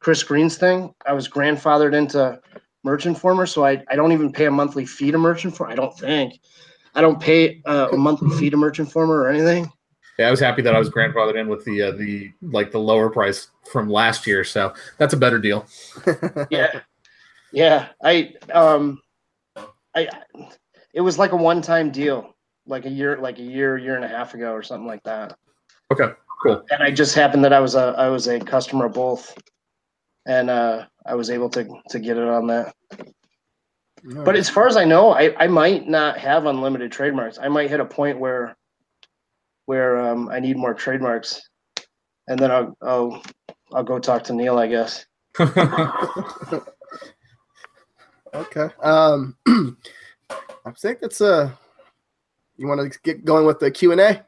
Chris Green's thing, I was grandfathered into Merch Informer, so I, I don't even pay a monthly fee to Merch Informer. I don't think I don't pay uh, a monthly fee to Merch Informer or anything. Yeah, I was happy that I was grandfathered in with the uh, the like the lower price from last year, so that's a better deal. yeah, yeah. I um, I it was like a one time deal like a year, like a year, year and a half ago, or something like that. Okay, cool. And I just happened that I was a I was a customer of both, and uh, I was able to to get it on that. Nice. But as far as I know, I, I might not have unlimited trademarks. I might hit a point where where um, I need more trademarks, and then I'll I'll I'll go talk to Neil, I guess. okay. Um, I think that's a you want to get going with the Q and A?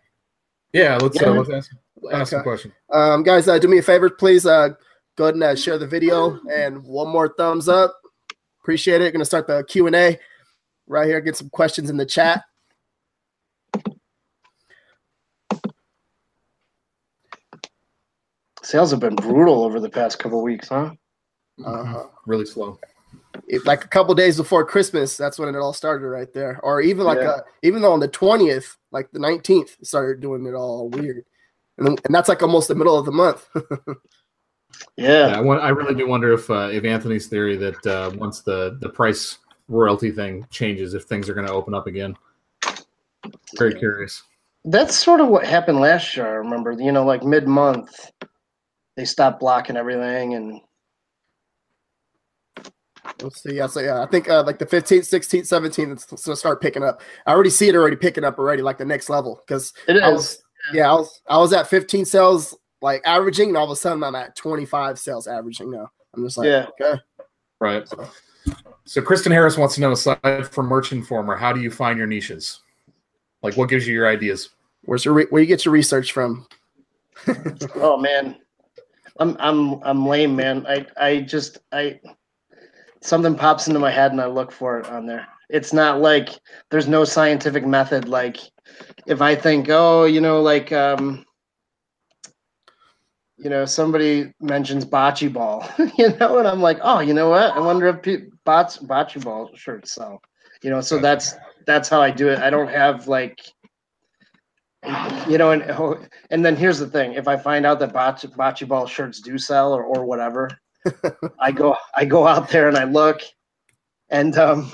Yeah, let's yeah. Uh, let's ask, ask okay. a question. Um, guys, uh, do me a favor, please. Uh, go ahead and uh, share the video and one more thumbs up. Appreciate it. Going to start the Q and A right here. Get some questions in the chat. Sales have been brutal over the past couple weeks, huh? Uh-huh. Really slow it, like a couple days before Christmas, that's when it all started right there. Or even like yeah. a, uh, even though on the twentieth, like the nineteenth, started doing it all weird, and, and that's like almost the middle of the month. yeah, yeah I, want, I, really do wonder if uh, if Anthony's theory that uh, once the the price royalty thing changes, if things are going to open up again. Very curious. That's sort of what happened last year. I remember, you know, like mid month, they stopped blocking everything and Let's see. Yeah, so yeah, I think uh, like the 15th, 16th, 17th, it's gonna start picking up. I already see it already picking up already, like the next level. Because I was, yeah, I was, I was at 15 sales like averaging, and all of a sudden I'm at 25 sales averaging now. I'm just like, yeah, okay, right. So, so Kristen Harris wants to know, aside from Merch Informer, how do you find your niches? Like, what gives you your ideas? Where's your where you get your research from? oh man, I'm I'm I'm lame, man. I I just I something pops into my head and I look for it on there. It's not like there's no scientific method. Like if I think, oh, you know, like um, you know, somebody mentions bocce ball, you know, and I'm like, oh, you know what? I wonder if pe- bots bocce ball shirts sell. You know, so that's that's how I do it. I don't have like you know, and oh, and then here's the thing: if I find out that bocce, bocce ball shirts do sell or or whatever, I go I go out there and I look and um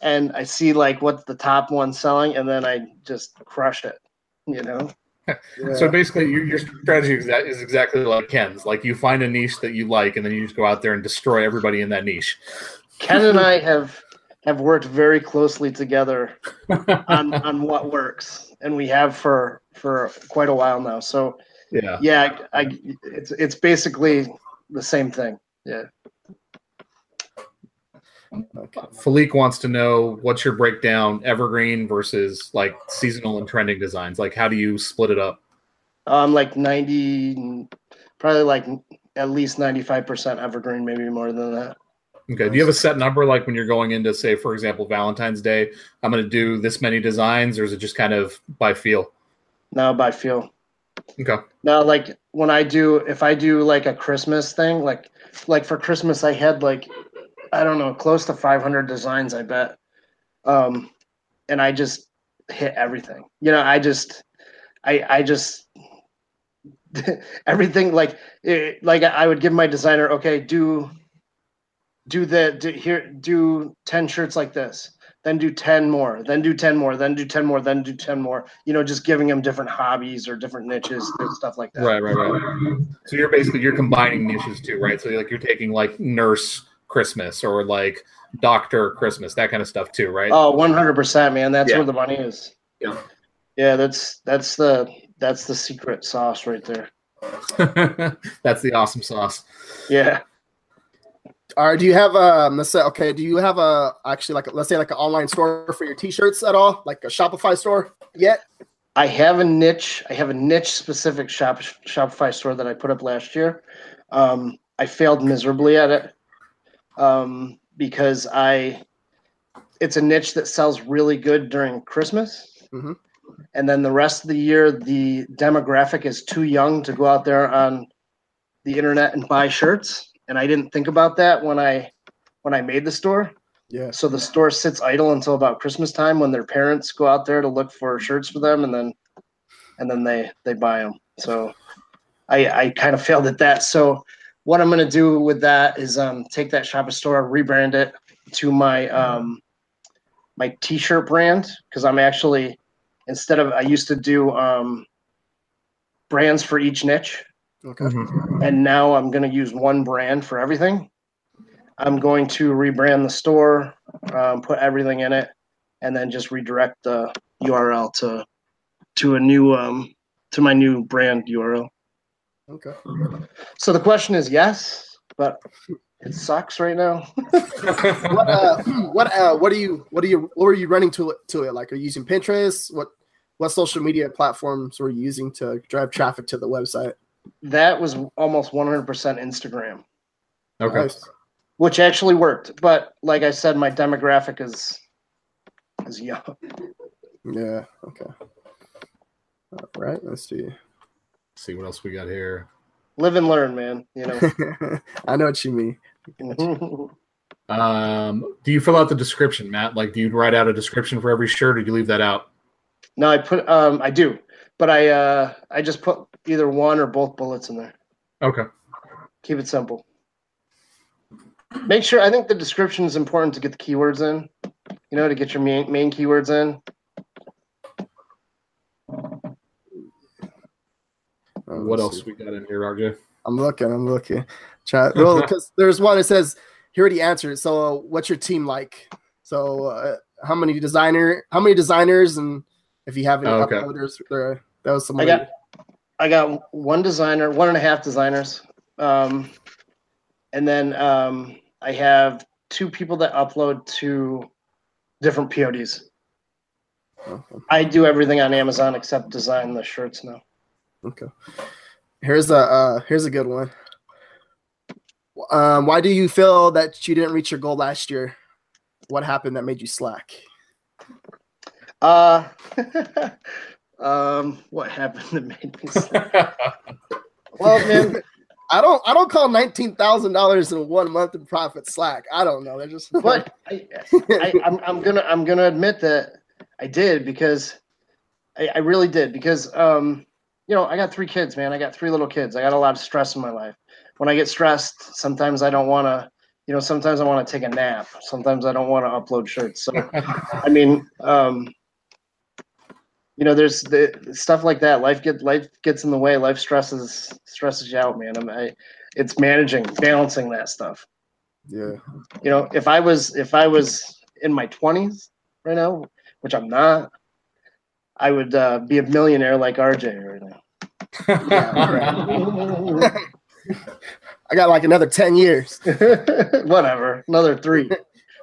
and I see like what's the top one selling and then I just crush it, you know. Yeah. So basically, your, your strategy is exactly like Ken's. Like you find a niche that you like, and then you just go out there and destroy everybody in that niche. Ken and I have have worked very closely together on on what works, and we have for for quite a while now. So yeah, yeah, I, I it's it's basically the same thing. Yeah. Okay. Philippe wants to know what's your breakdown evergreen versus like seasonal and trending designs. Like, how do you split it up? Um, like ninety, probably like at least ninety five percent evergreen, maybe more than that. Okay. Do you have a set number, like when you're going into, say, for example, Valentine's Day? I'm going to do this many designs, or is it just kind of by feel? No, by feel. Okay. Now, like when I do, if I do like a Christmas thing, like like for Christmas, I had like I don't know, close to 500 designs, I bet. Um, and I just hit everything. You know, I just, I, I just everything like it, like I would give my designer, okay, do do the do, here do 10 shirts like this then do 10 more then do 10 more then do 10 more then do 10 more you know just giving them different hobbies or different niches and stuff like that right right right so you're basically you're combining niches too right so like you're taking like nurse christmas or like doctor christmas that kind of stuff too right oh 100% man that's yeah. where the money is yeah yeah that's that's the that's the secret sauce right there that's the awesome sauce yeah All right. do you have um let's say okay, do you have a actually like let's say like an online store for your t-shirts at all? Like a Shopify store yet? I have a niche. I have a niche specific shop Shopify store that I put up last year. Um, I failed miserably at it um, because I it's a niche that sells really good during Christmas. Mm-hmm. And then the rest of the year, the demographic is too young to go out there on the internet and buy shirts and I didn't think about that when I when I made the store. Yeah. So the store sits idle until about Christmas time when their parents go out there to look for shirts for them, and then and then they they buy them. So I I kind of failed at that. So what I'm gonna do with that is um take that shop store, rebrand it to my um my t-shirt brand because I'm actually instead of I used to do um brands for each niche. Okay. Mm-hmm. And now I'm going to use one brand for everything. I'm going to rebrand the store, um, put everything in it, and then just redirect the URL to to a new um, to my new brand URL. Okay. So the question is yes, but it sucks right now. what uh, what uh, what are you what are you what are you running to it to it? Like are you using Pinterest? What what social media platforms were you using to drive traffic to the website? that was almost 100% Instagram. Okay. Which actually worked, but like I said, my demographic is is young. Yeah. Okay. All right. Let's see. Let's see what else we got here. Live and learn, man. You know. I know what you mean. um, do you fill out the description, Matt? Like, do you write out a description for every shirt, or do you leave that out? No, I put. Um, I do, but I uh, I just put either one or both bullets in there. Okay. Keep it simple. Make sure. I think the description is important to get the keywords in. You know, to get your main main keywords in. What else we got in here, RJ? I'm looking. I'm looking. Chat. Well, because there's one that says he already answered. So, uh, what's your team like? So, uh, how many designer? How many designers? And if you have any oh, okay. uploaders, there. That was somebody. I got I got one designer, one and a half designers, um, and then um, I have two people that upload to different PODs. Okay. I do everything on Amazon except design the shirts now. Okay. Here's a uh, here's a good one. Um, why do you feel that you didn't reach your goal last year? What happened that made you slack? Uh, Um, what happened that made me slack? well, man, I don't I don't call nineteen thousand dollars in one month in profit slack. I don't know. They're just but I, I, am I'm, I'm gonna I'm gonna admit that I did because I, I really did because um you know I got three kids, man. I got three little kids. I got a lot of stress in my life. When I get stressed, sometimes I don't want to you know sometimes i want to take a nap sometimes i don't want to upload shirts so i mean um you know, there's the stuff like that. Life get life gets in the way. Life stresses stresses you out, man. I'm, I, it's managing, balancing that stuff. Yeah. You know, if I was if I was in my 20s right now, which I'm not, I would uh, be a millionaire like RJ right now. Yeah, I got like another 10 years. Whatever. Another three.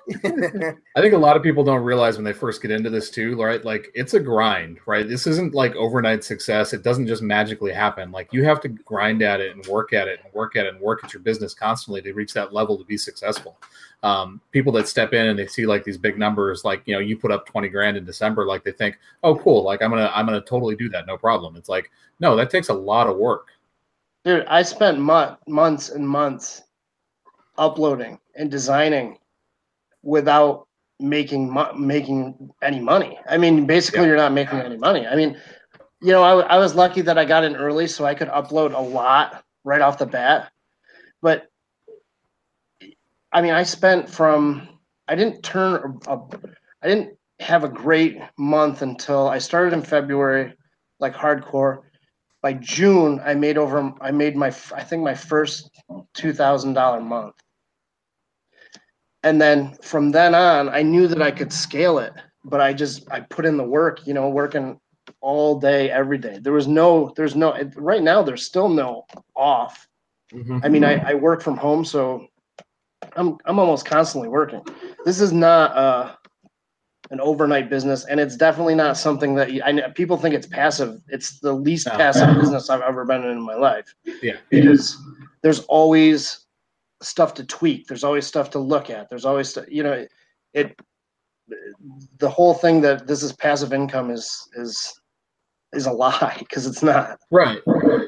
I think a lot of people don't realize when they first get into this too, right? Like it's a grind, right? This isn't like overnight success. It doesn't just magically happen. Like you have to grind at it and work at it and work at it and work at your business constantly to reach that level to be successful. Um, people that step in and they see like these big numbers, like you know, you put up twenty grand in December, like they think, oh, cool, like I'm gonna I'm gonna totally do that, no problem. It's like no, that takes a lot of work. Dude, I spent mo- months and months uploading and designing without making mo- making any money. I mean, basically, yeah. you're not making any money. I mean, you know, I, I was lucky that I got in early, so I could upload a lot right off the bat. But I mean, I spent from I didn't turn a, I didn't have a great month until I started in February, like hardcore. By June, I made over I made my I think my first two thousand dollar month and then from then on i knew that i could scale it but i just i put in the work you know working all day every day there was no there's no right now there's still no off mm-hmm. i mean I, I work from home so i'm i'm almost constantly working this is not uh an overnight business and it's definitely not something that you, I know people think it's passive it's the least passive business i've ever been in in my life yeah because there's always stuff to tweak. There's always stuff to look at. There's always, you know, it. The whole thing that this is passive income is is is a lie because it's not. Right.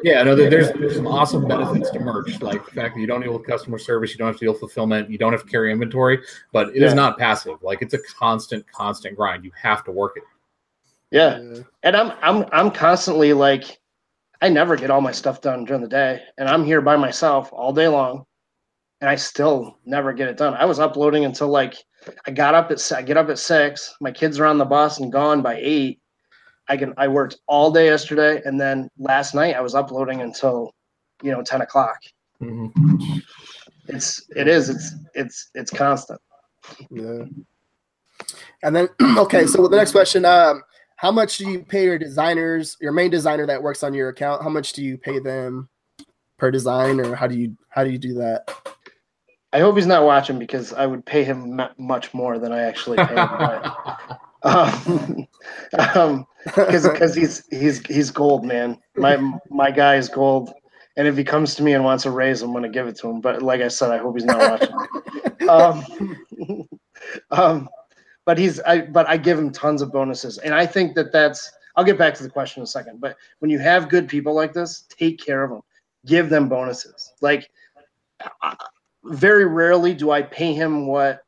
Yeah. No. There's there's some awesome benefits to merch, like the fact that you don't deal with customer service, you don't have to deal with fulfillment, you don't have to carry inventory, but it yeah. is not passive. Like it's a constant, constant grind. You have to work it. Yeah. And I'm I'm I'm constantly like I never get all my stuff done during the day, and I'm here by myself all day long and I still never get it done. I was uploading until like I got up at I get up at six. My kids are on the bus and gone by eight. I can I worked all day yesterday, and then last night I was uploading until you know ten o'clock. Mm-hmm. It's it is it's it's it's constant. Yeah. And then okay, so the next question, um, how much do you pay your designers, your main designer that works on your account? How much do you pay them per design, or how do you how do you do that? I hope he's not watching because I would pay him much more than I actually pay him. um, um, because he's he's he's gold, man. My my guy is gold, and if he comes to me and wants a raise, I'm gonna give it to him. But like I said, I hope he's not watching. um, um, but he's I but I give him tons of bonuses, and I think that that's. I'll get back to the question in a second. But when you have good people like this, take care of them. Give them bonuses. Like very rarely do I pay him what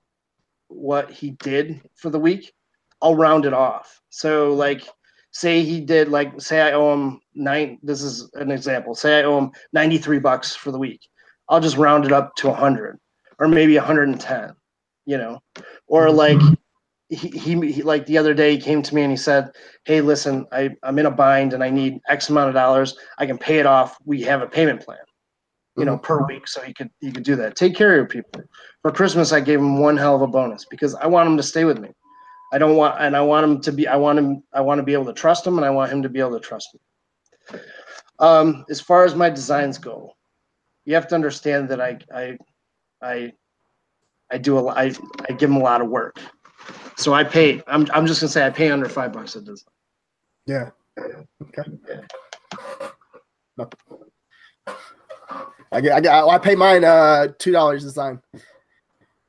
what he did for the week. I'll round it off. So like say he did like say I owe him nine this is an example. Say I owe him 93 bucks for the week. I'll just round it up to 100 or maybe 110, you know. Or mm-hmm. like he, he, he, like the other day he came to me and he said, "Hey, listen, I I'm in a bind and I need X amount of dollars. I can pay it off. We have a payment plan." you know, per week. So he could he could do that. Take care of your people. For Christmas, I gave him one hell of a bonus because I want him to stay with me. I don't want, and I want him to be. I want him. I want to be able to trust him, and I want him to be able to trust me. Um, as far as my designs go, you have to understand that I I I I do a. I, I give him a lot of work. So I pay. I'm I'm just gonna say I pay under five bucks a design. Yeah. Okay. Yeah. No. I get, I, get, I pay mine uh two dollars design,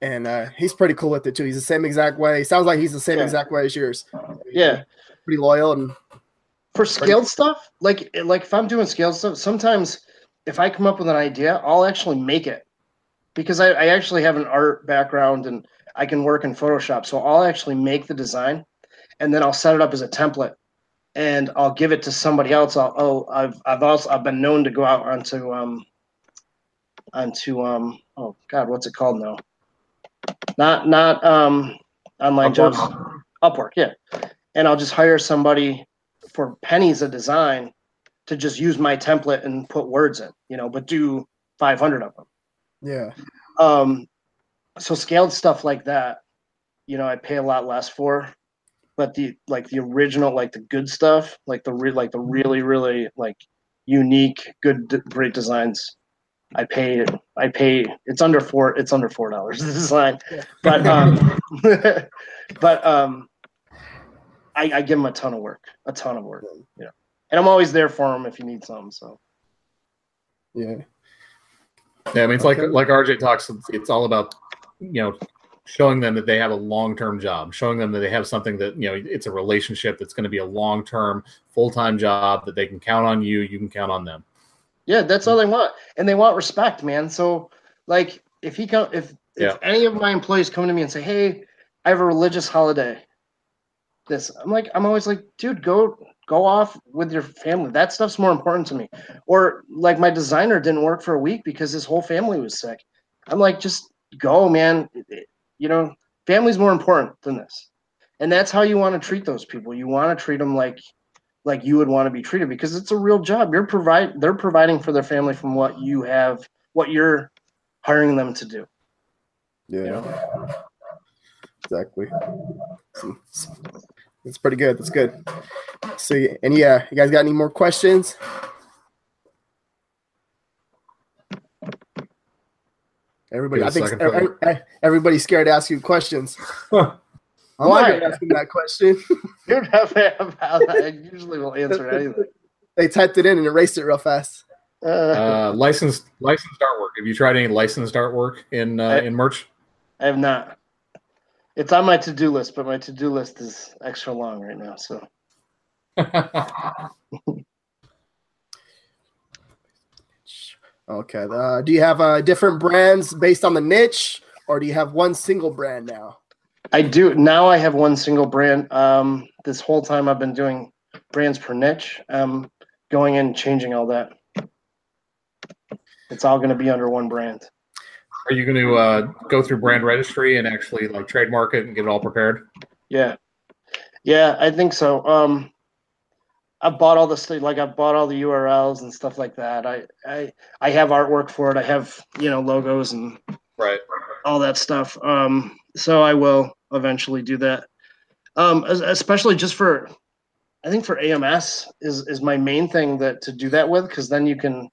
and uh, he's pretty cool with it too. He's the same exact way. Sounds like he's the same yeah. exact way as yours. Yeah, pretty loyal and for scaled stuff. Like like if I'm doing scaled stuff, sometimes if I come up with an idea, I'll actually make it because I, I actually have an art background and I can work in Photoshop. So I'll actually make the design and then I'll set it up as a template and I'll give it to somebody else. I'll, oh, I've I've also I've been known to go out onto um onto um oh god what's it called now not not um online jobs. Upwork yeah. And i'll just hire somebody for pennies a design to just use my template and put words in you know but do 500 of them. Yeah. Um so scaled stuff like that you know i pay a lot less for. But the like the original like the good stuff like the re- like the really really like unique good great designs I pay I pay it's under four it's under four dollars to design. But um but um I, I give them a ton of work. A ton of work. You know. And I'm always there for them if you need some. So yeah. Yeah, I mean it's okay. like like RJ talks, it's, it's all about you know showing them that they have a long-term job showing them that they have something that you know it's a relationship that's going to be a long-term full-time job that they can count on you you can count on them yeah that's all they want. And they want respect man. So like if he come if if any of my employees come to me and say hey i have a religious holiday this i'm like i'm always like dude go go off with your family. That stuff's more important to me. Or like my designer didn't work for a week because his whole family was sick. I'm like just go man. You know, family's more important than this. And that's how you want to treat those people. You want to treat them like like you would want to be treated because it's a real job. You're provide they're providing for their family from what you have, what you're hiring them to do. Yeah. You know? Exactly. It's pretty good. That's good. So and yeah, you guys got any more questions? Everybody, I think everybody's scared to ask you questions. I'm Why? not asking that question. You're not I usually will answer anything. They typed it in and erased it real fast. Uh, uh, licensed licensed artwork. Have you tried any licensed artwork in uh, I, in merch? I have not. It's on my to do list, but my to do list is extra long right now. So. Okay. Uh, do you have uh, different brands based on the niche, or do you have one single brand now? I do now. I have one single brand. Um, this whole time I've been doing brands per niche. Um, going and changing all that. It's all going to be under one brand. Are you going to uh, go through brand registry and actually like trademark it and get it all prepared? Yeah, yeah, I think so. Um, I bought all the stuff, like I bought all the URLs and stuff like that. I, I, I have artwork for it. I have, you know, logos and right, all that stuff. Um, so I will eventually do that. Um, especially just for, I think for AMS is is my main thing that to do that with because then you can,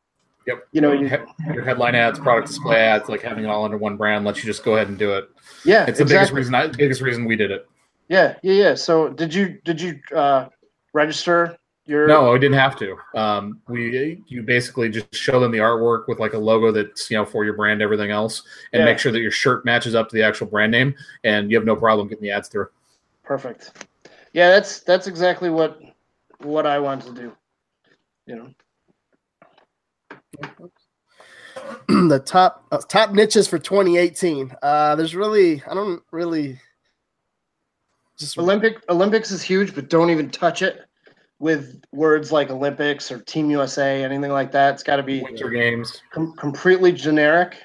yep, you know, you, your headline ads, product display ads, like having it all under one brand lets you just go ahead and do it. Yeah, it's the biggest reason. I, biggest reason we did it. Yeah, yeah, yeah. So did you did you uh, register you're... No, I didn't have to. Um, we you basically just show them the artwork with like a logo that's you know for your brand, everything else, and yeah. make sure that your shirt matches up to the actual brand name, and you have no problem getting the ads through. Perfect. Yeah, that's that's exactly what what I want to do. You know. the top uh, top niches for 2018. Uh, there's really I don't really just Olympic Olympics is huge, but don't even touch it with words like Olympics or Team USA, anything like that. It's got to be Winter Games, com- completely generic.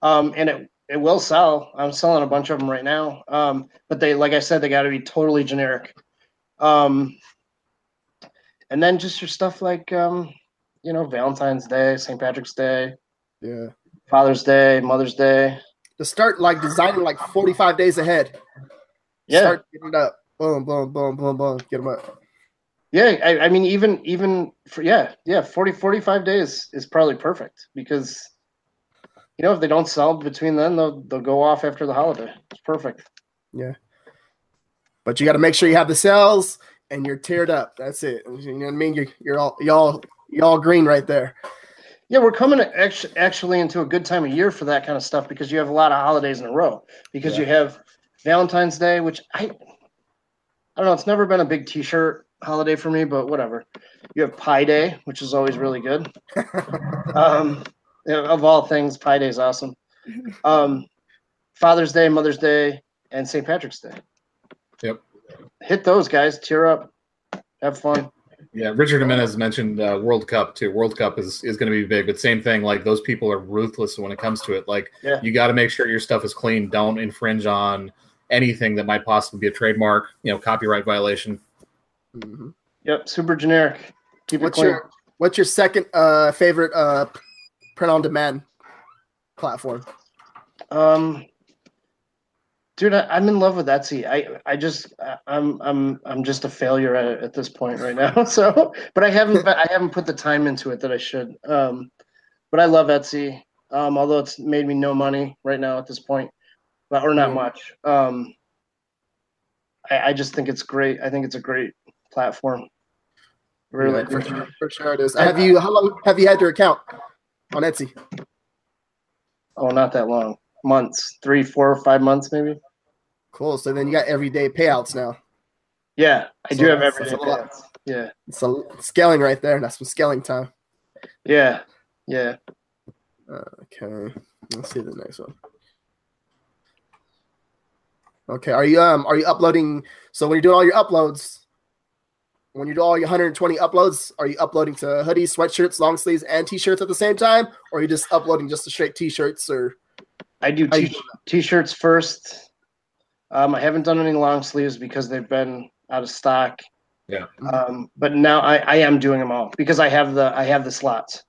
Um, and it it will sell. I'm selling a bunch of them right now. Um, but they, like I said, they got to be totally generic. Um, and then just your stuff like, um, you know, Valentine's Day, St. Patrick's Day, yeah, Father's Day, Mother's Day. To start like designing like 45 days ahead. Yeah, start getting it up. Boom, boom, boom, boom, boom. Get them up. Yeah, I, I, mean, even even for yeah, yeah, 40, 45 days is probably perfect because you know if they don't sell between then, they'll they'll go off after the holiday. It's perfect. Yeah, but you got to make sure you have the sales and you're tiered up. That's it. You know what I mean? You're you're all y'all y'all green right there. Yeah, we're coming actually actually into a good time of year for that kind of stuff because you have a lot of holidays in a row. Because yeah. you have Valentine's Day, which I I don't know. It's never been a big T-shirt holiday for me, but whatever. You have Pi Day, which is always really good. um, of all things, Pi Day is awesome. Um, Father's Day, Mother's Day, and St. Patrick's Day. Yep. Hit those guys. Tier up. Have fun. Yeah, Richard Jimenez mentioned uh, World Cup too. World Cup is, is going to be big, but same thing. Like those people are ruthless when it comes to it. Like yeah. you got to make sure your stuff is clean. Don't infringe on anything that might possibly be a trademark, you know, copyright violation. Mm-hmm. Yep, super generic. Keep what's your What's your second uh, favorite uh, print on demand platform? Um, dude, I, am in love with Etsy. I I just I'm I'm I'm just a failure at at this point right now. So, but I haven't I haven't put the time into it that I should. Um, but I love Etsy. Um, although it's made me no money right now at this point, but or not mm. much. Um, I, I just think it's great. I think it's a great platform. Really, yeah, for, sure, for sure it is. Have you how long have you had your account on Etsy? Oh, not that long. Months, three, four, five months, maybe. Cool. So then you got everyday payouts now. Yeah, I so do have everyday payouts. Yeah, it's a scaling right there. That's some scaling time. Yeah, yeah. Okay, let's see the next one. Okay, are you um are you uploading? So when you're doing all your uploads, when you do all your 120 uploads, are you uploading to hoodies, sweatshirts, long sleeves, and t-shirts at the same time, or are you just uploading just the straight t-shirts? Or I do t- t-shirts first. Um, I haven't done any long sleeves because they've been out of stock. Yeah. Um, but now I, I am doing them all because I have the I have the slots.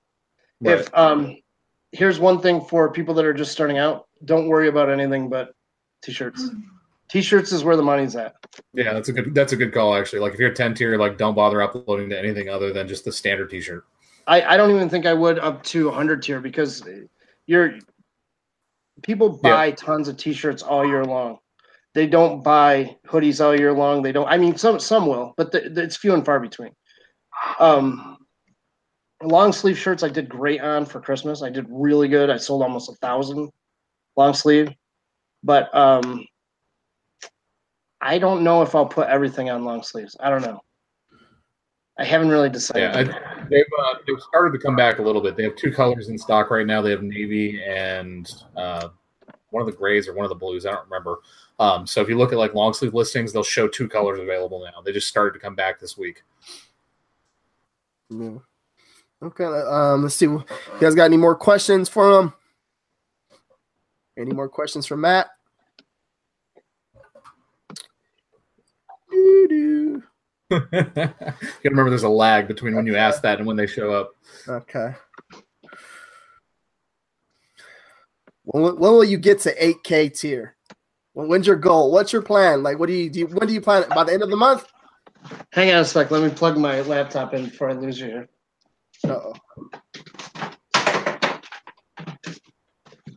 Right. If um, here's one thing for people that are just starting out: don't worry about anything but t-shirts. T-shirts is where the money's at. Yeah, that's a good that's a good call actually. Like if you're 10 tier, like don't bother uploading to anything other than just the standard T-shirt. I, I don't even think I would up to 100 tier because you're people buy yeah. tons of T-shirts all year long. They don't buy hoodies all year long. They don't. I mean, some some will, but the, the, it's few and far between. Um, long sleeve shirts I did great on for Christmas. I did really good. I sold almost a thousand long sleeve, but um, I don't know if I'll put everything on long sleeves. I don't know. I haven't really decided. Yeah, I, they've uh, they've started to come back a little bit. They have two colors in stock right now. They have navy and uh, one of the grays or one of the blues. I don't remember. Um, so if you look at like long sleeve listings, they'll show two colors available now. They just started to come back this week. Yeah. Okay. Um, let's see. You guys got any more questions for them? Any more questions from Matt? You gotta remember there's a lag between when you ask that and when they show up. Okay. When, when will you get to 8K tier? when's your goal? What's your plan? Like, what do you do? You, when do you plan? it? By the end of the month? Hang on a sec. Let me plug my laptop in before I lose you here. oh.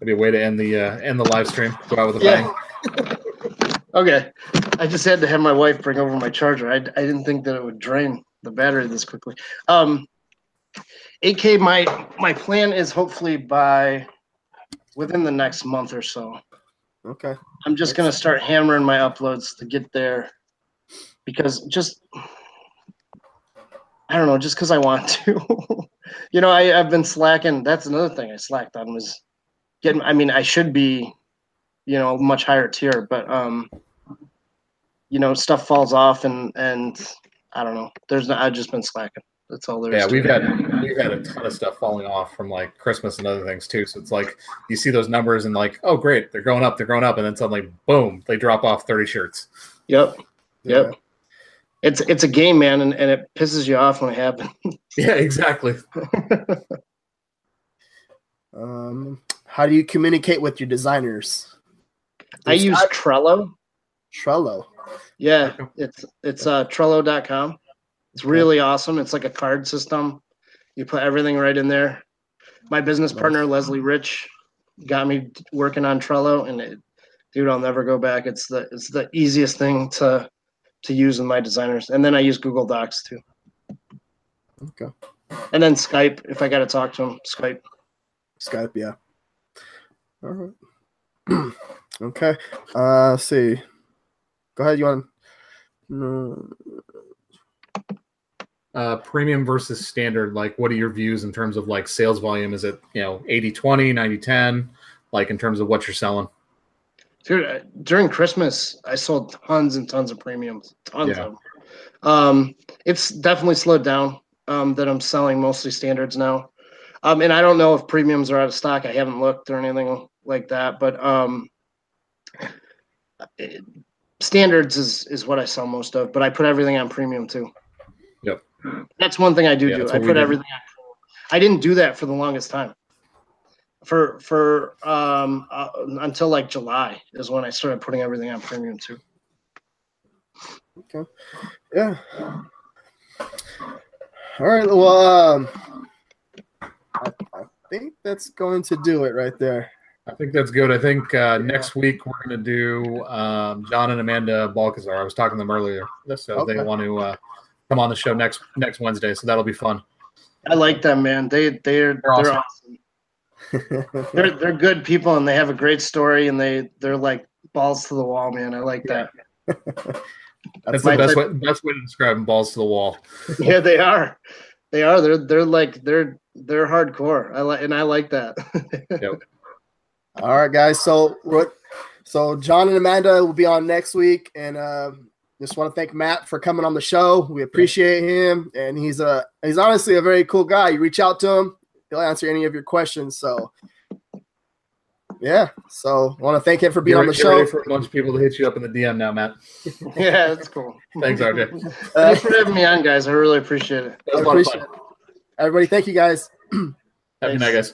Maybe a way to end the uh, end the live stream. Go out with a yeah. bang. Okay. I just had to have my wife bring over my charger. I, I didn't think that it would drain the battery this quickly. Um, 8K, my my plan is hopefully by within the next month or so. Okay. I'm just gonna start hammering my uploads to get there because just I don't know, just because I want to. you know, I, I've been slacking. That's another thing I slacked on was getting. I mean, I should be you know much higher tier but um you know stuff falls off and and i don't know. There's no, i've just been slacking. That's all there is yeah we've had we've had a ton of stuff falling off from like christmas and other things too. So it's like you see those numbers and like oh great they're going up they're going up and then suddenly boom they drop off 30 shirts. Yep yep. Yeah. it's it's a game man and, and it pisses you off when it happens. Yeah exactly. Um how do you communicate with your designers? I use Trello. Trello. Yeah, it's it's uh, Trello.com. It's really awesome. It's like a card system. You put everything right in there. My business partner Leslie Rich got me working on Trello, and it, dude, I'll never go back. It's the it's the easiest thing to to use in my designers. And then I use Google Docs too. Okay. And then Skype if I got to talk to him. Skype. Skype, yeah. All right. Okay. Uh, see. Go ahead. You want? No. Uh, premium versus standard. Like, what are your views in terms of like sales volume? Is it you know 80 20, 90 10? Like in terms of what you're selling? Dude, uh, during Christmas, I sold tons and tons of premiums. Tons yeah. of them. Um, it's definitely slowed down. Um, that I'm selling mostly standards now. Um, and I don't know if premiums are out of stock. I haven't looked or anything like that, but um, standards is is what I sell most of, but I put everything on premium too. Yep. That's one thing I do yeah, do. I put everything on. I didn't do that for the longest time. For for um uh, until like July is when I started putting everything on premium too. Okay. Yeah. All right. Well, um, I, I think that's going to do it right there. I think that's good. I think uh, next week we're going to do um, John and Amanda Balcazar. I was talking to them earlier, so okay. they want to uh, come on the show next next Wednesday. So that'll be fun. I like them, man. They they're they're, awesome. They're, awesome. they're they're good people, and they have a great story, and they they're like balls to the wall, man. I like that. That's, the best way, best way to describe them. Balls to the wall. yeah, they are. They are. They're they're like they're they're hardcore. I like and I like that. yep. All right, guys. So so John and Amanda will be on next week, and uh, just want to thank Matt for coming on the show. We appreciate him, and he's a he's honestly a very cool guy. You reach out to him, he'll answer any of your questions. So yeah, so I want to thank him for being on the show. for a bunch of people to hit you up in the DM now, Matt. yeah, that's cool. Thanks, RJ. Uh, Thanks for having me on, guys. I really appreciate it. I appreciate it. Everybody, thank you, guys. Happy night, guys.